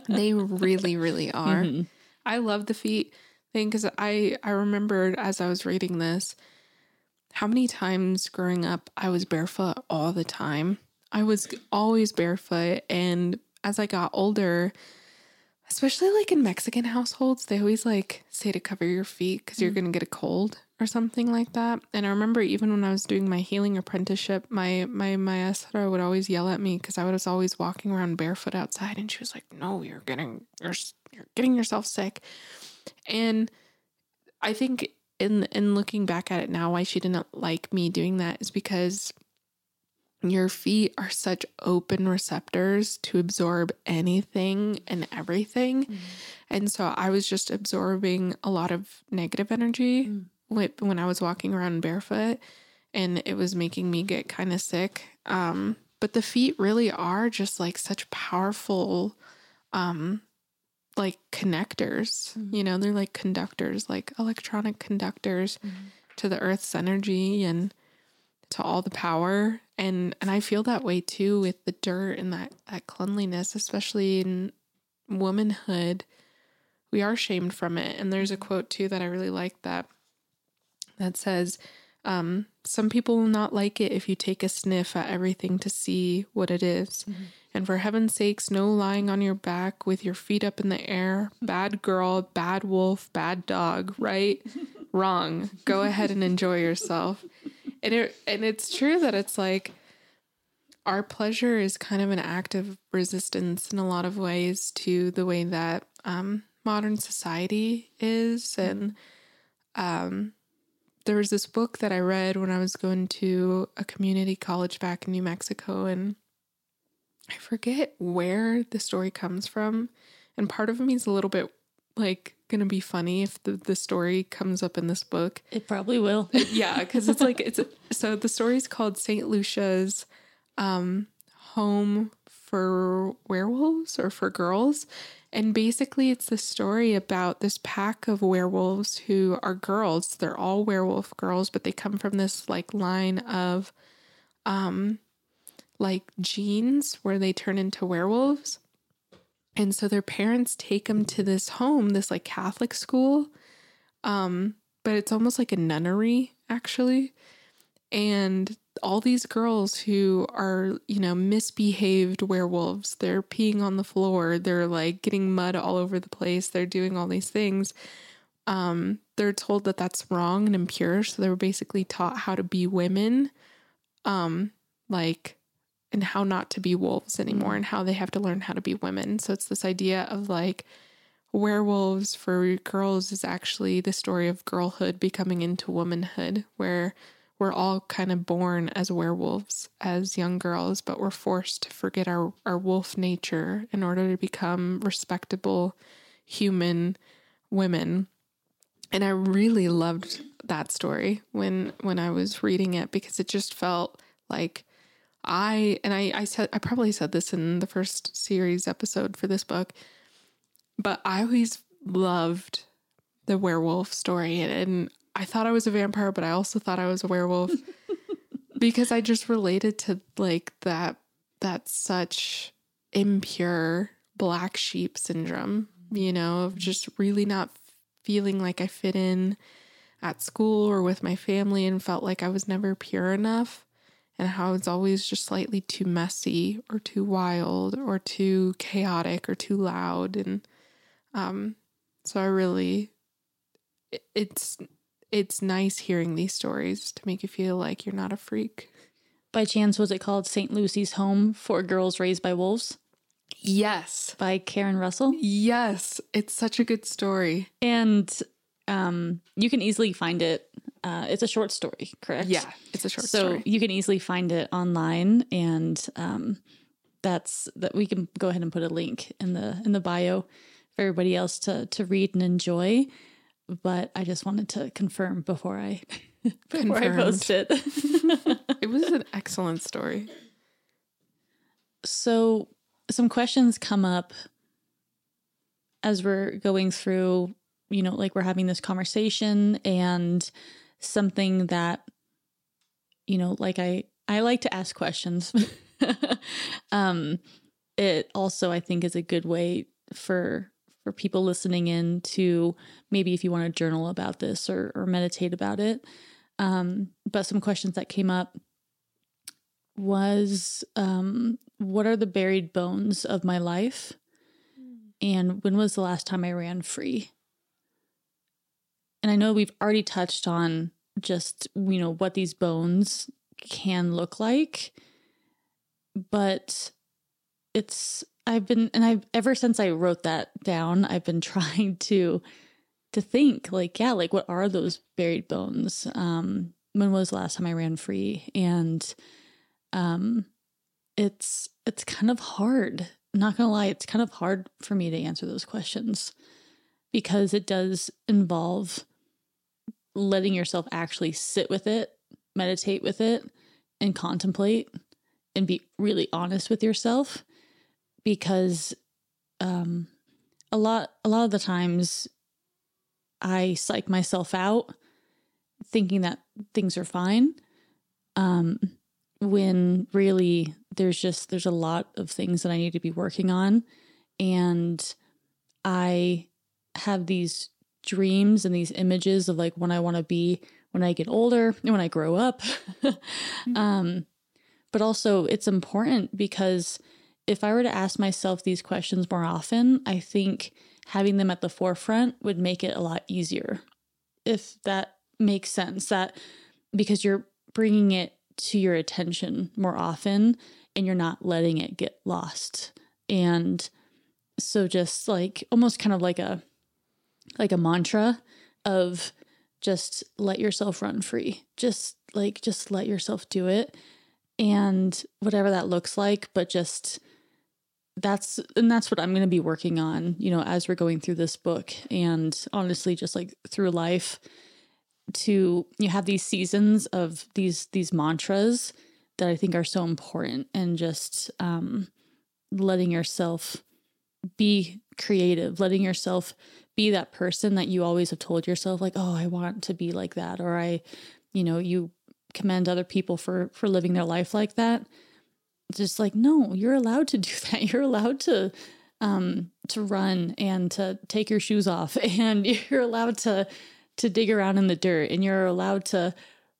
they really, really are. Mhm. I love the feet thing because I I remembered as I was reading this how many times growing up I was barefoot all the time. I was always barefoot, and as I got older, especially like in Mexican households, they always like say to cover your feet because you're mm-hmm. gonna get a cold or something like that. And I remember even when I was doing my healing apprenticeship, my my maestra would always yell at me because I was always walking around barefoot outside, and she was like, "No, you're getting you're you're getting yourself sick." And I think in in looking back at it now, why she didn't like me doing that is because your feet are such open receptors to absorb anything and everything. And so I was just absorbing a lot of negative energy Mm. with, when I was walking around barefoot and it was making me get kind of sick. Um, but the feet really are just like such powerful um like connectors. Mm. You know, they're like conductors, like electronic conductors Mhm. to the earth's energy and to all the power. And and I feel that way too with the dirt and that that cleanliness, especially in womanhood. We are shamed from it. And there's a quote too that I really like that that says, um, some people will not like it if you take a sniff at everything to see what it is. And for heaven's sakes, no lying on your back with your feet up in the air. Bad girl, bad wolf, bad dog, right? Wrong. Go ahead and enjoy yourself. And it and it's true that it's like our pleasure is kind of an act of resistance in a lot of ways to the way that um, modern society is. And um, there was this book that I read when I was going to a community college back in New Mexico, and I forget where the story comes from. And part of me is a little bit like going to be funny if the, the story comes up in this book. It probably will. yeah, because it's like it's so the story's called Saint Lucia's um, Home for Werewolves or for Girls. And basically, it's the story about this pack of werewolves who are girls. They're all werewolf girls, but they come from this like line of um like genes where they turn into werewolves. And so their parents take them to this home, this like Catholic school. Um, but it's almost like a nunnery, actually. And all these girls who are, you know, misbehaved werewolves, they're peeing on the floor, they're like getting mud all over the place, they're doing all these things. Um, they're told that that's wrong and impure. So they were basically taught how to be women, um, like and how not to be wolves anymore and how they have to learn how to be women. So it's this idea of like werewolves for girls is actually the story of girlhood becoming into womanhood, where we're all kind of born as werewolves as young girls, but we're forced to forget our, our wolf nature in order to become respectable human women. And I really loved that story when when I was reading it because it just felt like I and I I said I probably said this in the first series episode for this book, but I always loved the werewolf story and, I thought I was a vampire, but I also thought I was a werewolf. Because I just related to like that that such impure black sheep syndrome, you know, of just really not feeling like I fit in at school or with my family and felt like I was never pure enough. And how it's always just slightly too messy or too wild or too chaotic or too loud. And um so I really it's it's nice hearing these stories to make you feel like you're not a freak. By chance was it called St. Lucy's Home for Girls Raised by Wolves? Yes. By Karen Russell? Yes, it's such a good story. And um you can easily find it uh, it's a short story, correct? Yeah, it's a short so story. So you can easily find it online, and um, that's that. We can go ahead and put a link in the in the bio for everybody else to to read and enjoy. But I just wanted to confirm before I before I post it. it was an excellent story. So some questions come up as we're going through you know like we're having this conversation and something that you know like i i like to ask questions um it also i think is a good way for for people listening in to maybe if you want to journal about this or or meditate about it. Um but some questions that came up was um what are the buried bones of my life? And when was the last time i ran free? And I know we've already touched on just, you know, what these bones can look like, but it's, I've been, and I've, ever since I wrote that down, I've been trying to, to think like, yeah, like what are those buried bones? Um, when was the last time I ran free? And, um, it's, it's kind of hard. Not gonna lie, it's kind of hard for me to answer those questions because it does involve letting yourself actually sit with it, meditate with it, and contemplate and be really honest with yourself because um a lot a lot of the times I psych myself out thinking that things are fine um when really there's just there's a lot of things that I need to be working on and I have these dreams and these images of like when I want to be when I get older and when I grow up. mm-hmm. um, but also, it's important because if I were to ask myself these questions more often, I think having them at the forefront would make it a lot easier. If that makes sense, that because you're bringing it to your attention more often and you're not letting it get lost. And so, just like almost kind of like a like a mantra of just let yourself run free. Just like just let yourself do it and whatever that looks like, but just that's and that's what I'm going to be working on, you know, as we're going through this book and honestly just like through life to you have these seasons of these these mantras that I think are so important and just um letting yourself be creative, letting yourself be that person that you always have told yourself like, "Oh, I want to be like that," or I you know, you commend other people for for living their life like that just like no you're allowed to do that. You're allowed to um to run and to take your shoes off and you're allowed to to dig around in the dirt and you're allowed to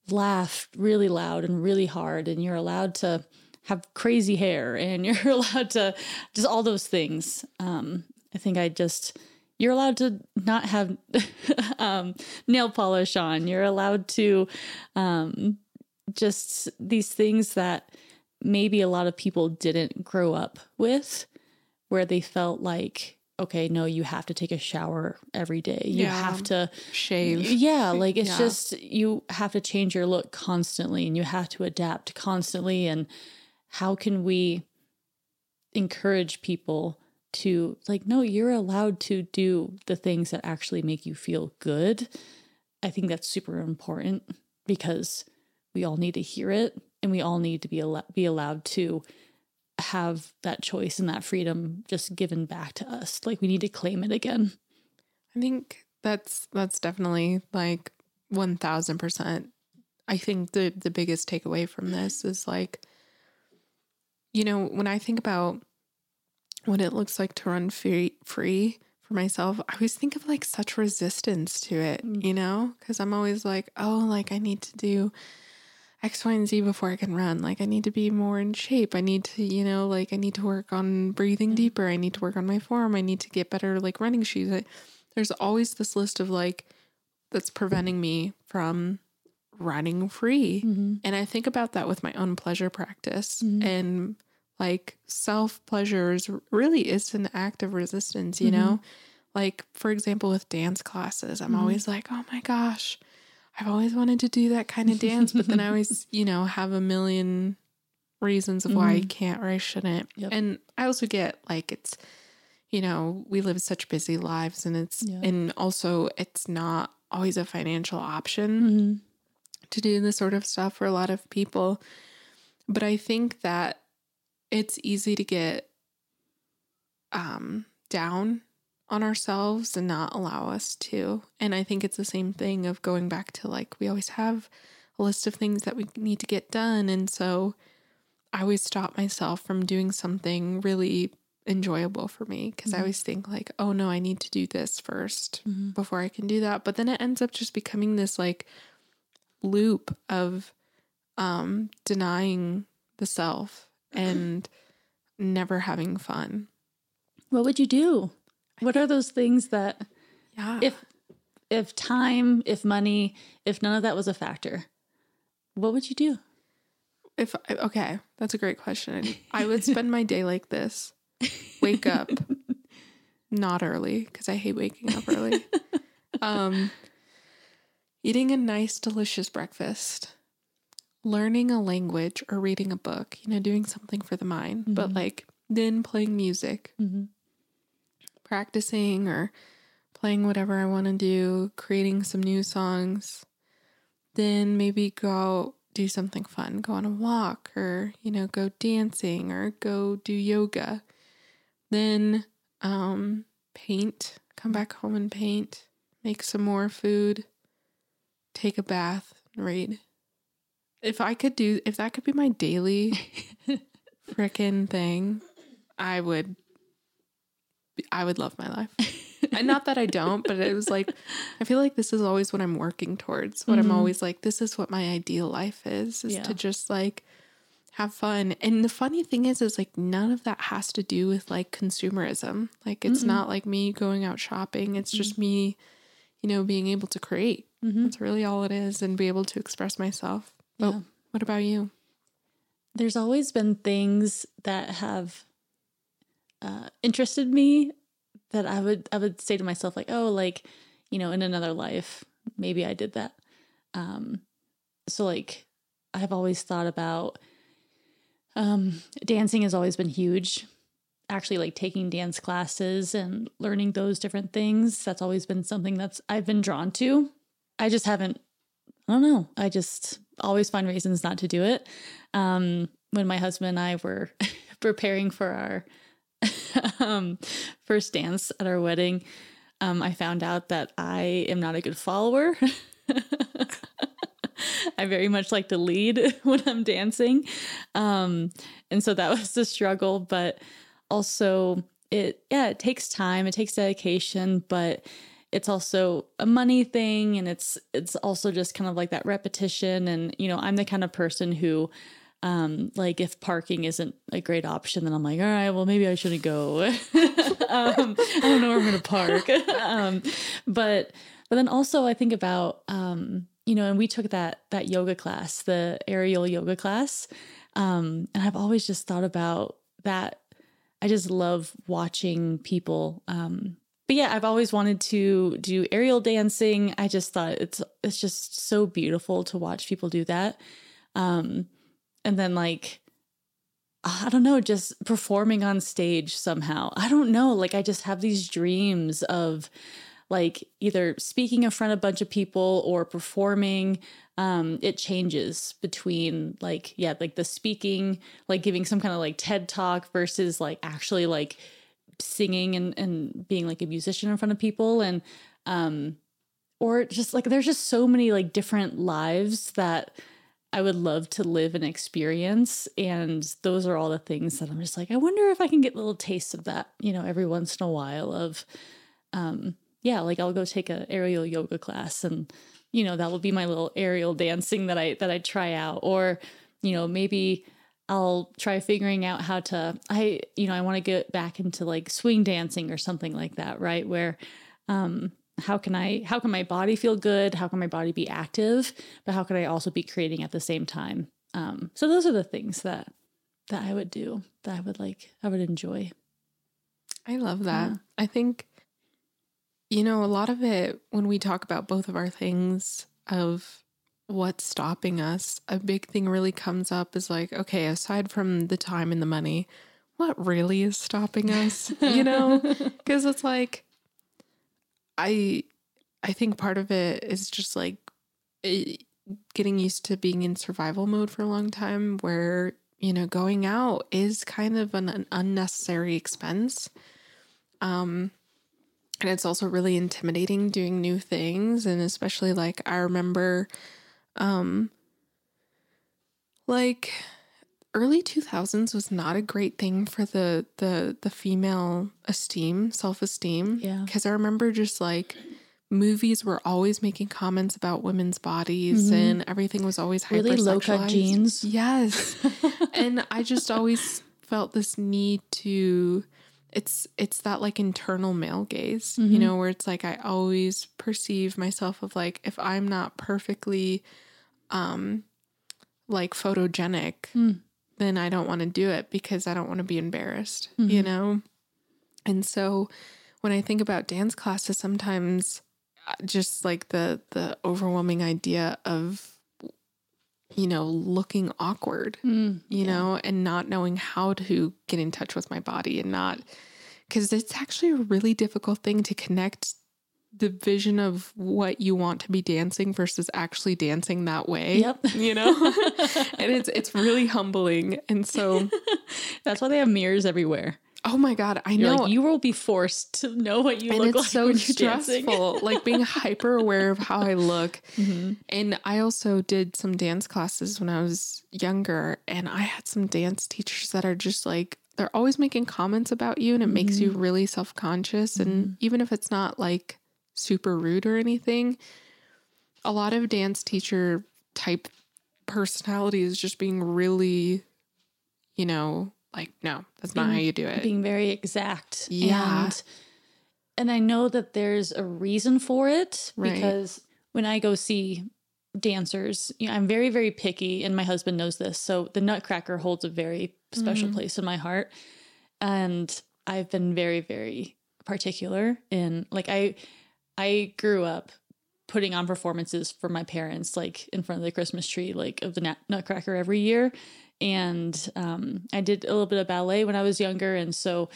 laugh really loud and really hard and you're allowed to have crazy hair and you're allowed to just all those things. Um i think i just you're allowed to not have um, nail polish on. You're allowed to um, just these things that maybe a lot of people didn't grow up with, where they felt like, okay, no, you have to take a shower every day. You Yeah. have to Shave. Yeah, like it's Yeah. just you have to change your look constantly and you have to adapt constantly. And how can we encourage people to like, no, you're allowed to do the things that actually make you feel good? I think that's super important because we all need to hear it and we all need to be al- be allowed to have that choice and that freedom just given back to us. Like we need to claim it again. I think that's that's definitely like one thousand percent. I think the the biggest takeaway from this is like, you know, when I think about what it looks like to run free free for myself, I always think of like such resistance to it, Mm. you know, because I'm always like, oh, like I need to do X, Y, and Z before I can run. Like I need to be more in shape. I need to, you know, like I need to work on breathing deeper. I need to work on my form. I need to get better like running shoes. I, there's always this list of like that's preventing me from running free. Mm-hmm. And I think about that with my own pleasure practice Mhm. and like self pleasures really is an act of resistance, you Mhm. know? Like, for example, with dance classes, I'm Mhm. always like, oh my gosh, I've always wanted to do that kind of dance. But then I always, you know, have a million reasons of why I Mhm. can't or I shouldn't. Yep. And I also get like, it's, you know, we live such busy lives and it's, Yeah. and also it's not always a financial option Mm-hmm. to do this sort of stuff for a lot of people. But I think that it's easy to get um, down on ourselves and not allow us to. And I think it's the same thing of going back to like, we always have a list of things that we need to get done. And so I always stop myself from doing something really enjoyable for me because I Mhm. always think like, oh no, I need to do this 1st Mm-hmm. before I can do that. But then it ends up just becoming this like loop of um denying the self and never having fun. What would you do? What are those things that Yeah. if if time, if money, if none of that was a factor, what would you do? if okay, that's a great question. I would spend my day like this. Wake up not early because I hate waking up early. um eating a nice delicious breakfast. Learning a language or reading a book, you know, doing something for the mind, but Mhm. like then playing music. Mm-hmm. Practicing or playing whatever I want to do, creating some new songs. Then maybe go out, do something fun, go on a walk or, you know, go dancing or go do yoga. Then um paint, come back home and paint, make some more food, take a bath, read. If I could do if that could be my daily frickin' thing, I would I would love my life. and not that I don't, but it was like I feel like this is always what I'm working towards. What Mhm. I'm always like, this is what my ideal life is, is Yeah. to just like have fun. And the funny thing is, is like none of that has to do with like consumerism. Like it's Mm-mm. not like me going out shopping. It's just me, you know, being able to create. Mm-hmm. That's really all it is and be able to express myself. But Yeah. what about you? There's always been things that have uh, interested me that I would I would say to myself like, oh, like you know, in another life, maybe I did that. Um, so like, I've always thought about um, dancing has always been huge. actually like taking dance classes and learning those different things. That's always been something that's I've been drawn to. I just haven't I don't know. I just always find reasons not to do it. Um, when my husband and I were preparing for our um, first dance at our wedding, um, I found out that I am not a good follower. I very much like to lead when I'm dancing. Um, and so that was the struggle, but also it, yeah, it takes time, it takes dedication, but it's also a money thing and it's it's also just kind of like that repetition and you know i'm the kind of person who um like if parking isn't a great option then i'm like all right well maybe i shouldn't go um, i don't know where i'm gonna park um but but then also i think about um you know and we took that that yoga class the aerial yoga class um and i've always just thought about that i just love watching people um but yeah, I've always wanted to do aerial dancing. I just thought it's it's just so beautiful to watch people do that. Um, and then like I don't know, just performing on stage somehow. I don't know, like I just have these dreams of like either speaking in front of a bunch of people or performing um it changes between like yeah like the speaking like giving some kind of like ted talk versus like actually like singing and and being like a musician in front of people and um or just like there's just so many like different lives that I would love to live and experience and those are all the things that I'm just like I wonder if I can get little tastes of that you know every once in a while of um yeah like I'll go take a aerial yoga class and you know that will be my little aerial dancing that I that I try out or you know maybe I'll try figuring out how to I you know I want to get back into like swing dancing or something like that, right? Where um how can I how can my body feel good? How can my body be active? But how can I also be creating at the same time? Um so those are the things that that I would do that I would like I would enjoy. I love that. Yeah. I think you know a lot of it when we talk about both of our things of what's stopping us, a big thing really comes up is like, okay, aside from the time and the money, what really is stopping us? you know? Because it's like, I, I think part of it is just like getting used to being in survival mode for a long time where, you know, going out is kind of an, an unnecessary expense. Um, and it's also really intimidating doing new things. And especially like, I remember um, like early 2000s was not a great thing for the the the female esteem, self-esteem. Yeah. Cuz I remember just like movies were always making comments about women's bodies mm-hmm. and everything was always hyper really low cut jeans. Yes. and I just always felt this need to it's it's that like internal male gaze, mm-hmm. you know, where it's like I always perceive myself of like if I'm not perfectly um like photogenic, mm. Then I don't want to do it because I don't want to be embarrassed, mm-hmm. you know? And so when I think about dance classes sometimes uh, just like the the overwhelming idea of you know looking awkward mm, you yeah. know and not knowing how to get in touch with my body and not because it's actually a really difficult thing to connect the vision of what you want to be dancing versus actually dancing that way. Yep. You know? and it's it's really humbling. And so that's why they have mirrors everywhere. Oh my god, I You're know. Like, you will be forced to know what you and look like. so stressful. like being hyper aware of how I look. Mm-hmm. And I also did some dance classes when I was younger, and I had some dance teachers that are just like they're always making comments about you, and it mm-hmm. makes you mm-hmm. really self conscious. Mm-hmm. And even if it's not like super rude or anything. A lot of dance teacher type personality is just being really, you know, like, no, that's being, not how you do it. Being very exact. Yeah. And, and I know that there's a reason for it right. because when I go see dancers, you know, I'm very, very picky, and my husband knows this. So the Nutcracker holds a very special mm. place in my heart. And I've been very, very particular in like I I grew up putting on performances for my parents, like in front of the Christmas tree, like of the nut- Nutcracker every year. And um, I did a little bit of ballet when I was younger. And so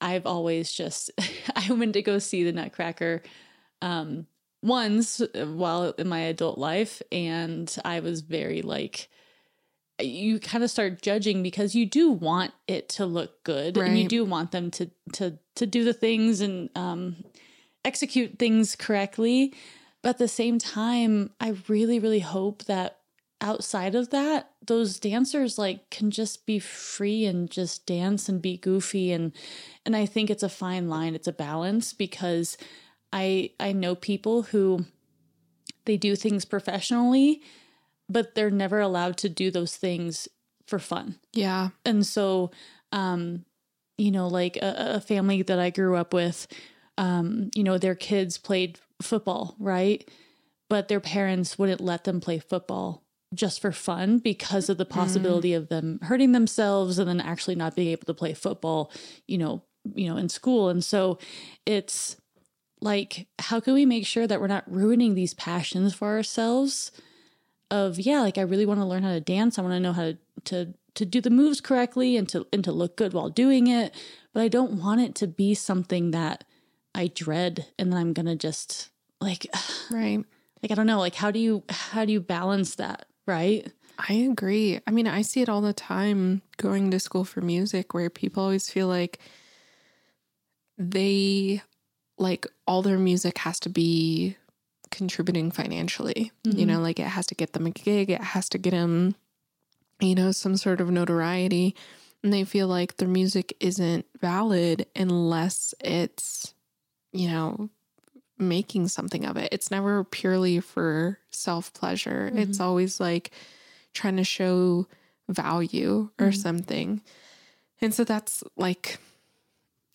I've always just, I went to go see the Nutcracker um, once while in my adult life. And I was very like, you kind of start judging because you do want it to look good right. and you do want them to to to do the things and um execute things correctly but at the same time i really really hope that outside of that those dancers like can just be free and just dance and be goofy and and i think it's a fine line it's a balance because i i know people who they do things professionally but they're never allowed to do those things for fun. Yeah. And so, um, you know, like a, a family that I grew up with, um, you know, their kids played football, right? But their parents wouldn't let them play football just for fun because of the mm-hmm. possibility mm. of them hurting themselves and then actually not being able to play football, you know, you know, in school. And so it's like, how can we make sure that we're not ruining these passions for ourselves? of yeah, like I really want to learn how to dance. I want to know how to to to do the moves correctly and to and to look good while doing it. But I don't want it to be something that I dread and then I'm gonna just like right. Like I don't know, like how do you how do you balance that, right? I agree. I mean, I see it all the time going to school for music where people always feel like they like all their music has to be contributing financially. Mm-hmm. You know, like it has to get them a gig, it has to get them, you know, some sort of notoriety. And they feel like their music isn't valid unless it's, you know, making something of it. It's never purely for self pleasure. Mm-hmm. It's always like trying to show value or mm-hmm. something. And so that's like,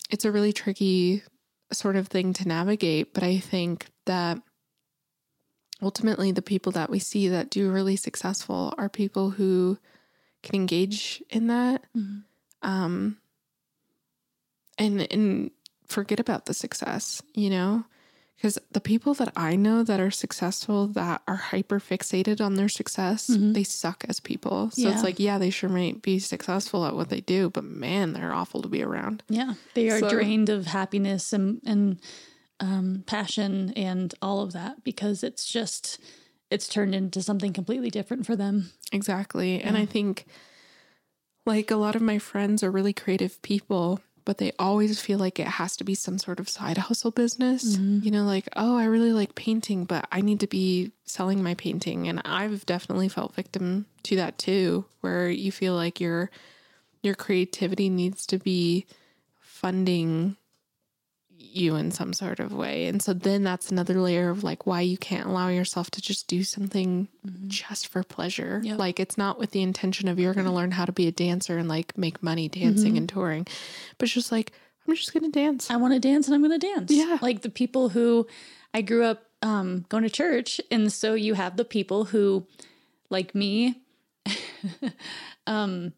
it's a really tricky sort of thing to navigate. But I think that ultimately the people that we see that do really successful are people who can engage in that mm-hmm. um and and forget about the success you know because the people that i know that are successful that are hyper fixated on their success mm-hmm. they suck as people so yeah. it's like yeah they sure might be successful at what they do but man they're awful to be around yeah they are so, drained of happiness and and um, passion and all of that because it's just it's turned into something completely different for them. Exactly. Yeah. And I think like a lot of my friends are really creative people, but they always feel like it has to be some sort of side hustle business. Mm-hmm. You know, like, oh, I really like painting, but I need to be selling my painting. And I've definitely felt victim to that too, where you feel like your your creativity needs to be funding you in some sort of way. And so then that's another layer of like why you can't allow yourself to just do something mm-hmm. just for pleasure. Yep. Like it's not with the intention of you're going to learn how to be a dancer and like make money dancing mm-hmm. and touring, but it's just like, I'm just going to dance. I want to dance and I'm going to dance. Yeah. Like the people who I grew up um, going to church. And so you have the people who, like me, um,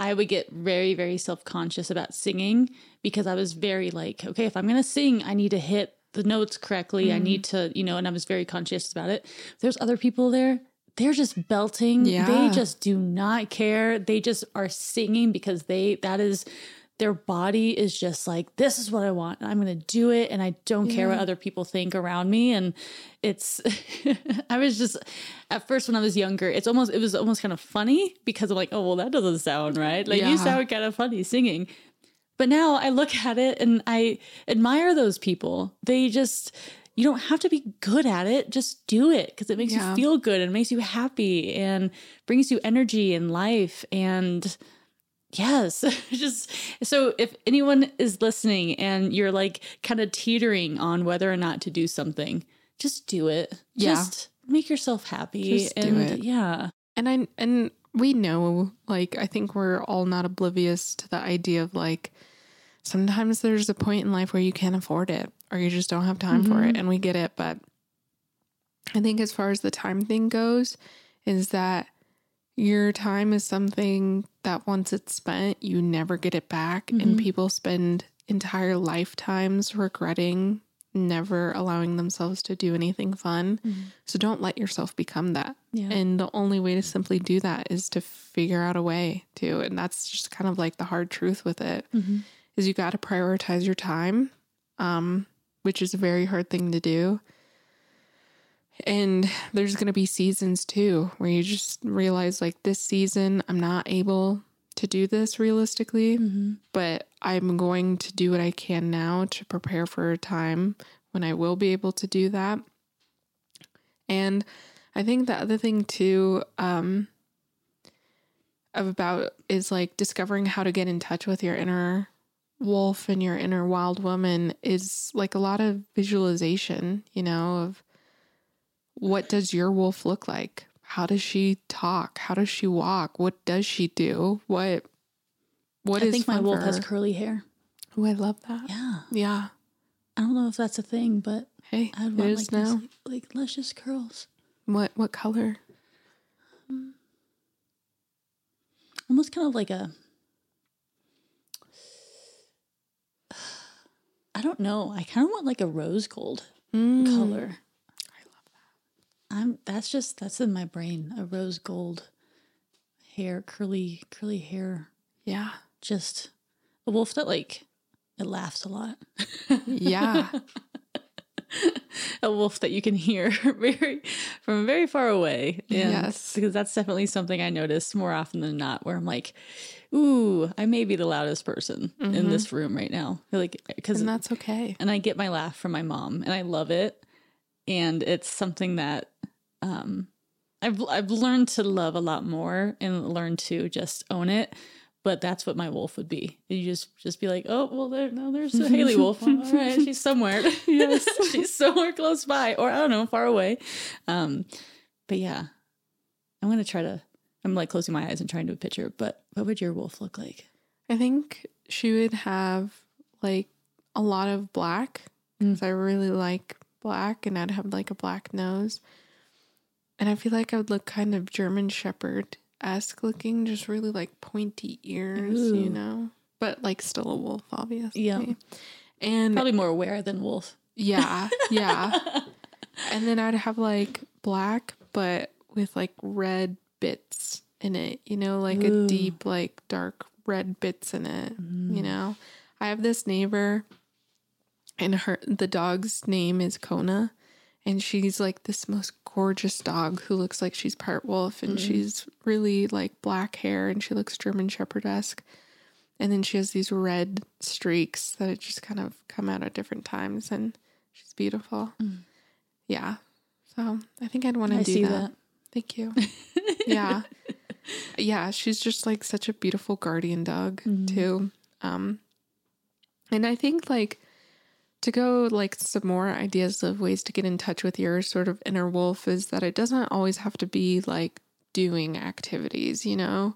I would get very, very self conscious about singing because I was very like, okay, if I'm going to sing, I need to hit the notes correctly. Mm. I need to, you know, and I was very conscious about it. There's other people there. They're just belting. Yeah. They just do not care. They just are singing because they, that is their body is just like this is what i want i'm going to do it and i don't yeah. care what other people think around me and it's i was just at first when i was younger it's almost it was almost kind of funny because i'm like oh well that doesn't sound right like yeah. you sound kind of funny singing but now i look at it and i admire those people they just you don't have to be good at it just do it because it makes yeah. you feel good and makes you happy and brings you energy and life and Yes. Just so if anyone is listening and you're like kind of teetering on whether or not to do something, just do it. Yeah. Just make yourself happy just and yeah. And I and we know like I think we're all not oblivious to the idea of like sometimes there's a point in life where you can't afford it or you just don't have time mm-hmm. for it and we get it, but I think as far as the time thing goes is that your time is something that once it's spent, you never get it back. Mm-hmm. And people spend entire lifetimes regretting never allowing themselves to do anything fun. Mm-hmm. So don't let yourself become that. Yeah. And the only way to simply do that is to figure out a way to. And that's just kind of like the hard truth with it Mhm. is you got to prioritize your time, um, which is a very hard thing to do. And there's going to be seasons too where you just realize like this season I'm not able to do this realistically, Mhm. but I'm going to do what I can now to prepare for a time when I will be able to do that. And I think the other thing too, um, about is like discovering how to get in touch with your inner wolf and your inner wild woman is like a lot of visualization, you know, of what does your wolf look like? How does she talk? How does she walk? What does she do? What what I is think my wolf has curly hair. Oh, I love that. Yeah. Yeah. I don't know if that's a thing, but Hey, I'd it want is like now. these, like luscious curls. What what color? Almost kind of like a I don't know. I kind of want like a rose gold Mm. color. I love that. I'm that's just that's in my brain. A rose gold hair, curly curly hair. Yeah. Just a wolf that like it laughs a lot. Yeah. a wolf that you can hear very from very far away. And Yes. because that's definitely something I notice more often than not. Where I'm like, "Ooh, I may be the loudest person in mm-hmm. this room right now." Like, because and that's okay. and I get my laugh from my mom, and I love it. And it's something that um, I've I've learned to love a lot more, and learn to just own it. But that's what my wolf would be. You just just be like, oh well, there no, there's a Haley wolf. All right, she's somewhere. yes, she's somewhere close by, or I don't know, far away. Um, but yeah, I'm gonna try to. I'm like closing my eyes and trying to picture. But what would your wolf look like? I think she would have like a lot of black because I really like black and I'd have like a black nose. And I feel like I would look kind of German Shepherd esque looking, just really like pointy ears, Ooh. you know? But like still a wolf, obviously. Yeah. And Probably more aware than wolf. yeah, yeah. and then I'd have like black, but with like red bits in it, you know, like Ooh. a deep, like dark red bits in it, Mm. you know. I have this neighbor, and her the dog's name is Kona, and she's like this most gorgeous dog who looks like she's part wolf, and mm. she's really like black hair, and she looks German Shepherd esque. And then she has these red streaks that just kind of come out at different times, and she's beautiful. Mm. Yeah. So I think I'd want to do see that. that. Thank you. yeah. Yeah, she's just like such a beautiful guardian dog mm-hmm. too. Um and I think like to go like some more ideas of ways to get in touch with your sort of inner wolf is that it doesn't always have to be like doing activities, you know?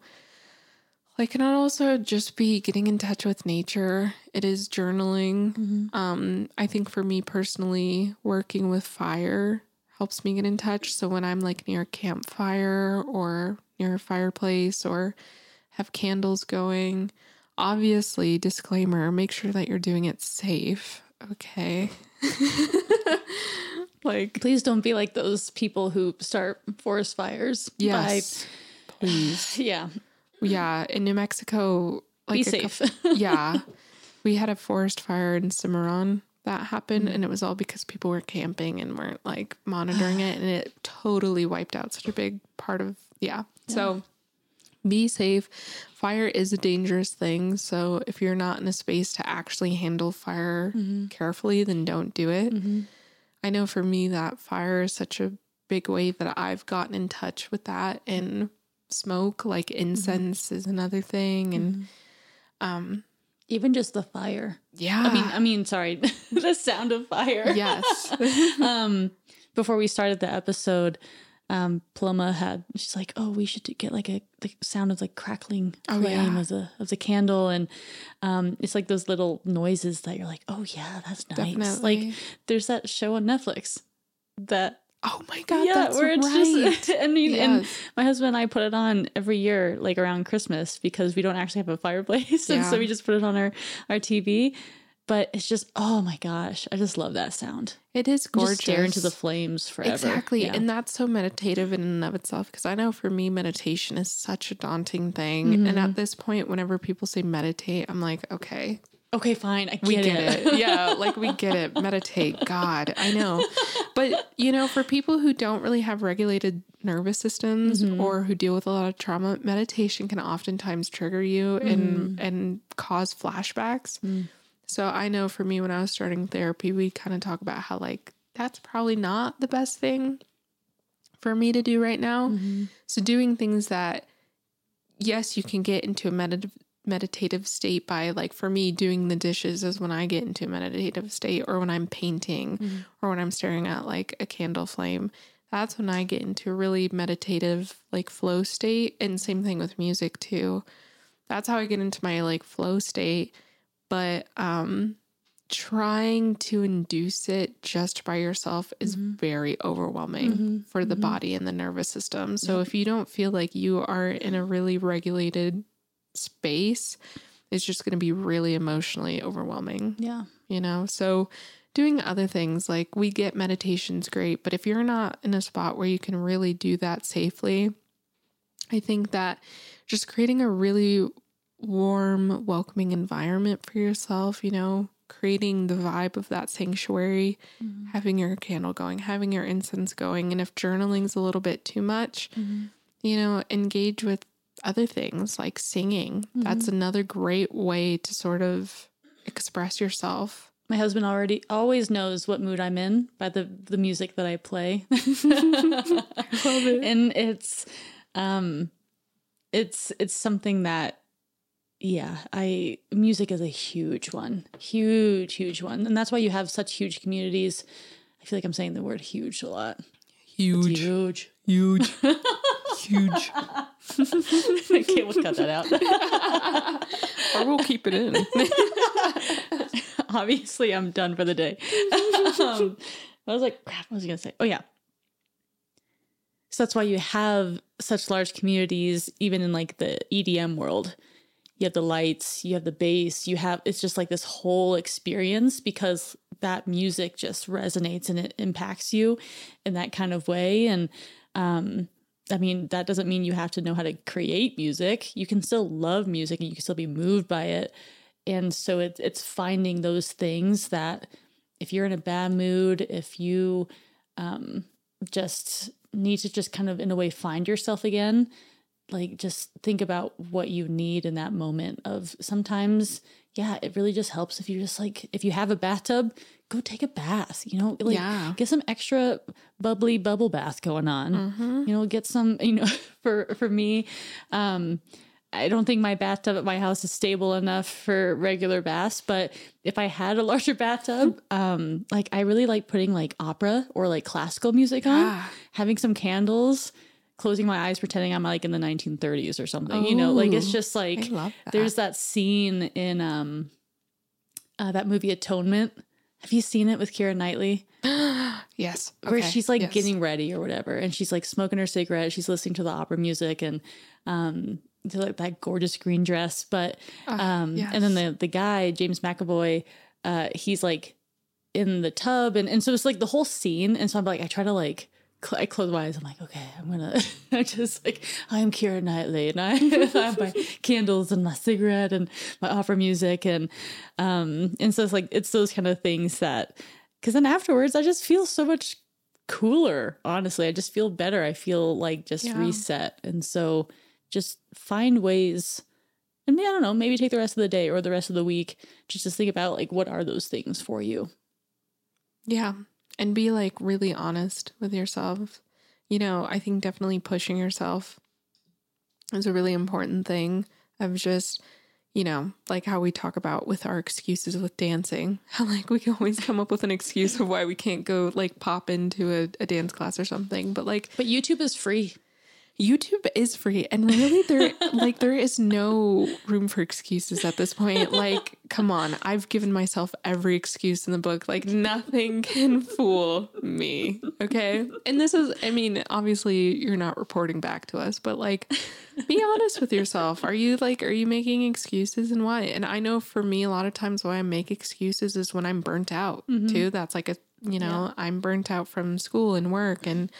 Like can also just be getting in touch with nature. It is journaling. Um, I think for me personally, working with fire helps me get in touch. So when I'm like near a campfire or near a fireplace or have candles going, obviously, disclaimer, make sure that you're doing it safe. Okay. like, Please don't be like those people who start forest fires. yes, please. Yeah. Yeah. In New Mexico, like be safe. couple- yeah. We had a forest fire in Cimarron that happened, and it was all because people were camping and weren't like monitoring it, and it totally wiped out such a big part of yeah. So be safe. Fire is a dangerous thing, so if you're not in a space to actually handle fire carefully, then don't do it. I know for me that fire is such a big way that I've gotten in touch with that and smoke like incense is another thing and um Even just the fire. yeah I mean, I mean, sorry, the sound of fire. yes um, before we started the episode, um, Paloma had she's like, "Oh, we should get like a the sound of like crackling Oh, flame yeah. as a as a candle," and um, it's like those little noises that you're like, "Oh yeah, that's nice." Definitely. Like there's that show on Netflix that oh my god yeah, where it's right just I mean, and my husband and I put it on every year, like around Christmas, because we don't actually have a fireplace, and so we just put it on our our TV. But it's just oh my gosh, I just love that sound. It is gorgeous. Just stare into the flames forever. Exactly. Yeah. And that's so meditative in and of itself. Because I know for me, meditation is such a daunting thing. And at mm-hmm. this point, whenever people say meditate, I'm like, okay, okay, fine, I get, we get it. it. yeah. Like we get it. Meditate. God, I know. But, you know, for people who don't really have regulated nervous systems mm-hmm. or who deal with a lot of trauma, meditation can oftentimes trigger you and, mm-hmm. and cause flashbacks. Mm. So I know for me, when I was starting therapy, we kind of talk about how, like, that's probably not the best thing for me to do right now. Mm-hmm. So, doing things that, yes, you can get into a meditative meditative state by like for me doing the dishes is when I get into a meditative state or when I'm painting mm-hmm. or when I'm staring at like a candle flame. That's when I get into a really meditative like flow state. And same thing with music too. That's how I get into my like flow state but um trying to induce it just by yourself is mm-hmm. very overwhelming mm-hmm. for the mm-hmm. body and the nervous system. So if you don't feel like you are in a really regulated space, it's just going to be really emotionally overwhelming, Yeah. you know? So doing other things like we get meditations great, but if you're not in a spot where you can really do that safely, I think that just creating a really warm, welcoming environment for yourself, you know, creating the vibe of that sanctuary, mm-hmm. having your candle going, having your incense going. And if journaling's a little bit too much, mm-hmm. you know, engage with other things like singing. That's mm-hmm. another great way to sort of express yourself. My husband already always knows what mood I'm in by the the music that I play. And it's um it's it's something that yeah, I music is a huge one. Huge, huge one. And that's why you have such huge communities. I feel like I'm saying the word huge a lot. Huge, Huge. huge, huge. okay, we'll cut that out. Or we'll keep it in. Obviously, I'm done for the day. um, I was like, crap, what was I going to say? Oh, yeah. So that's why you have such large communities, even in like the EDM world. You have the lights, you have the bass, you have it's just like this whole experience because that music just resonates and it impacts you in that kind of way. And um, I mean, that doesn't mean you have to know how to create music. You can still love music and you can still be moved by it. And so it's it's finding those things that if you're in a bad mood, if you um, just need to just kind of in a way find yourself again, like just think about what you need in that moment of sometimes yeah it really just helps if you just like if you have a bathtub go take a bath you know like Yeah. get some extra bubbly bubble bath going on you know get some you know for for me um I don't think my bathtub at my house is stable enough for regular baths, but if I had a larger bathtub, um, like I really like putting like opera or like classical music on, Yeah. having some candles, closing my eyes, pretending I'm like in the 1930s or something. you know, like it's just like that. there's that scene in um uh, that movie Atonement. Have you seen it with Keira Knightley? yes. where she's like yes. getting ready or whatever and she's like smoking her cigarette she's listening to the opera music and um to like that gorgeous green dress but um and then the the guy james mcavoy uh he's like in the tub and and so it's like the whole scene and so i'm like i try to like I close my eyes. I'm like, okay, I'm gonna. I just like I'm Keira Knightley, and I, I have my candles and my cigarette and my opera music, and um, and so it's like it's those kind of things that, because then afterwards I just feel so much cooler. Honestly, I just feel better. I feel like just Yeah. reset, and so just find ways. And I don't know, maybe take the rest of the day or the rest of the week just to think about like what are those things for you. Yeah. And be like really honest with yourself. You know, I think definitely pushing yourself is a really important thing of just, you know, like how we talk about with our excuses with dancing. How like we can always come up with an excuse of why we can't go like pop into a, a dance class or something. But like But YouTube is free. YouTube is free and really there like there is no room for excuses at this point. Like, come on, I've given myself every excuse in the book. Like nothing can fool me. Okay? And this is I mean, obviously you're not reporting back to us, but like be honest with yourself. Are you like are you making excuses and why? And I know for me a lot of times why I make excuses is when I'm burnt out mm-hmm. too. That's like a you know, I'm burnt out from school and work and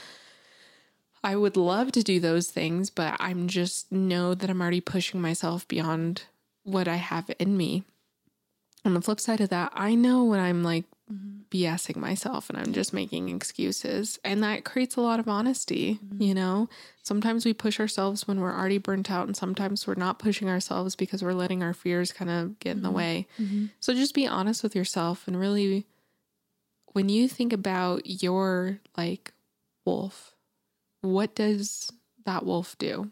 I would love to do those things, but I'm just know that I'm already pushing myself beyond what I have in me. On the flip side of that, I know when I'm like BSing myself and I'm just making excuses. And that creates a lot of honesty, mm-hmm. you know? Sometimes we push ourselves when we're already burnt out, and sometimes we're not pushing ourselves because we're letting our fears kind of get in the mm-hmm. way. Mm-hmm. So just be honest with yourself and really, when you think about your like wolf, what does that wolf do?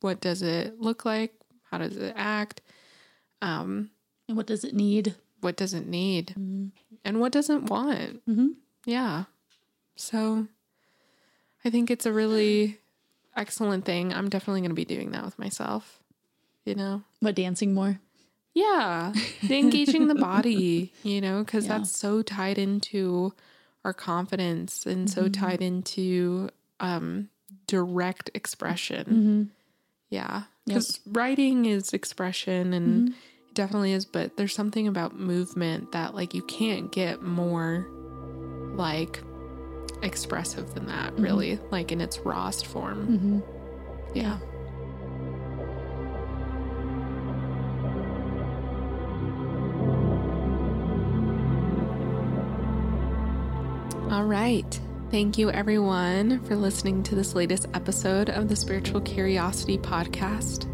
What does it look like? How does it act? Um, And what does it need? what does it need? And what doesn't want? Mm-hmm. Yeah. So I think it's a really excellent thing. I'm definitely going to be doing that with myself. You know? What dancing more? Yeah. Engaging the body, you know, because Yeah. that's so tied into our confidence and so tied into um, direct expression. Mm-hmm. Yeah. Because writing is expression and it definitely is, but there's something about movement that like you can't get more like expressive than that, really, like in its rawest form. Mm-hmm. Yeah. All right. Thank you, everyone, for listening to this latest episode of the Spiritual Curiosity Podcast.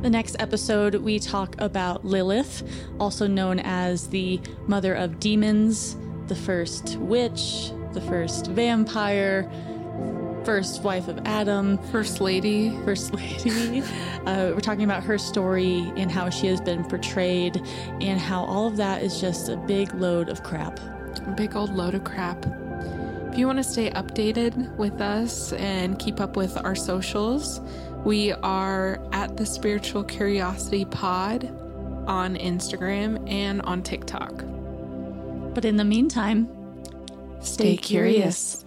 The next episode, we talk about Lilith, also known as the mother of demons, the first witch, the first vampire, first wife of Adam, First Lady, First Lady. Uh, we're talking about her story and how she has been portrayed, and how all of that is just a big load of crap. a big old load of crap. If you want to stay updated with us and keep up with our socials, we are at the Spiritual Curiosity Pod on Instagram and on TikTok. But in the meantime, Stay curious.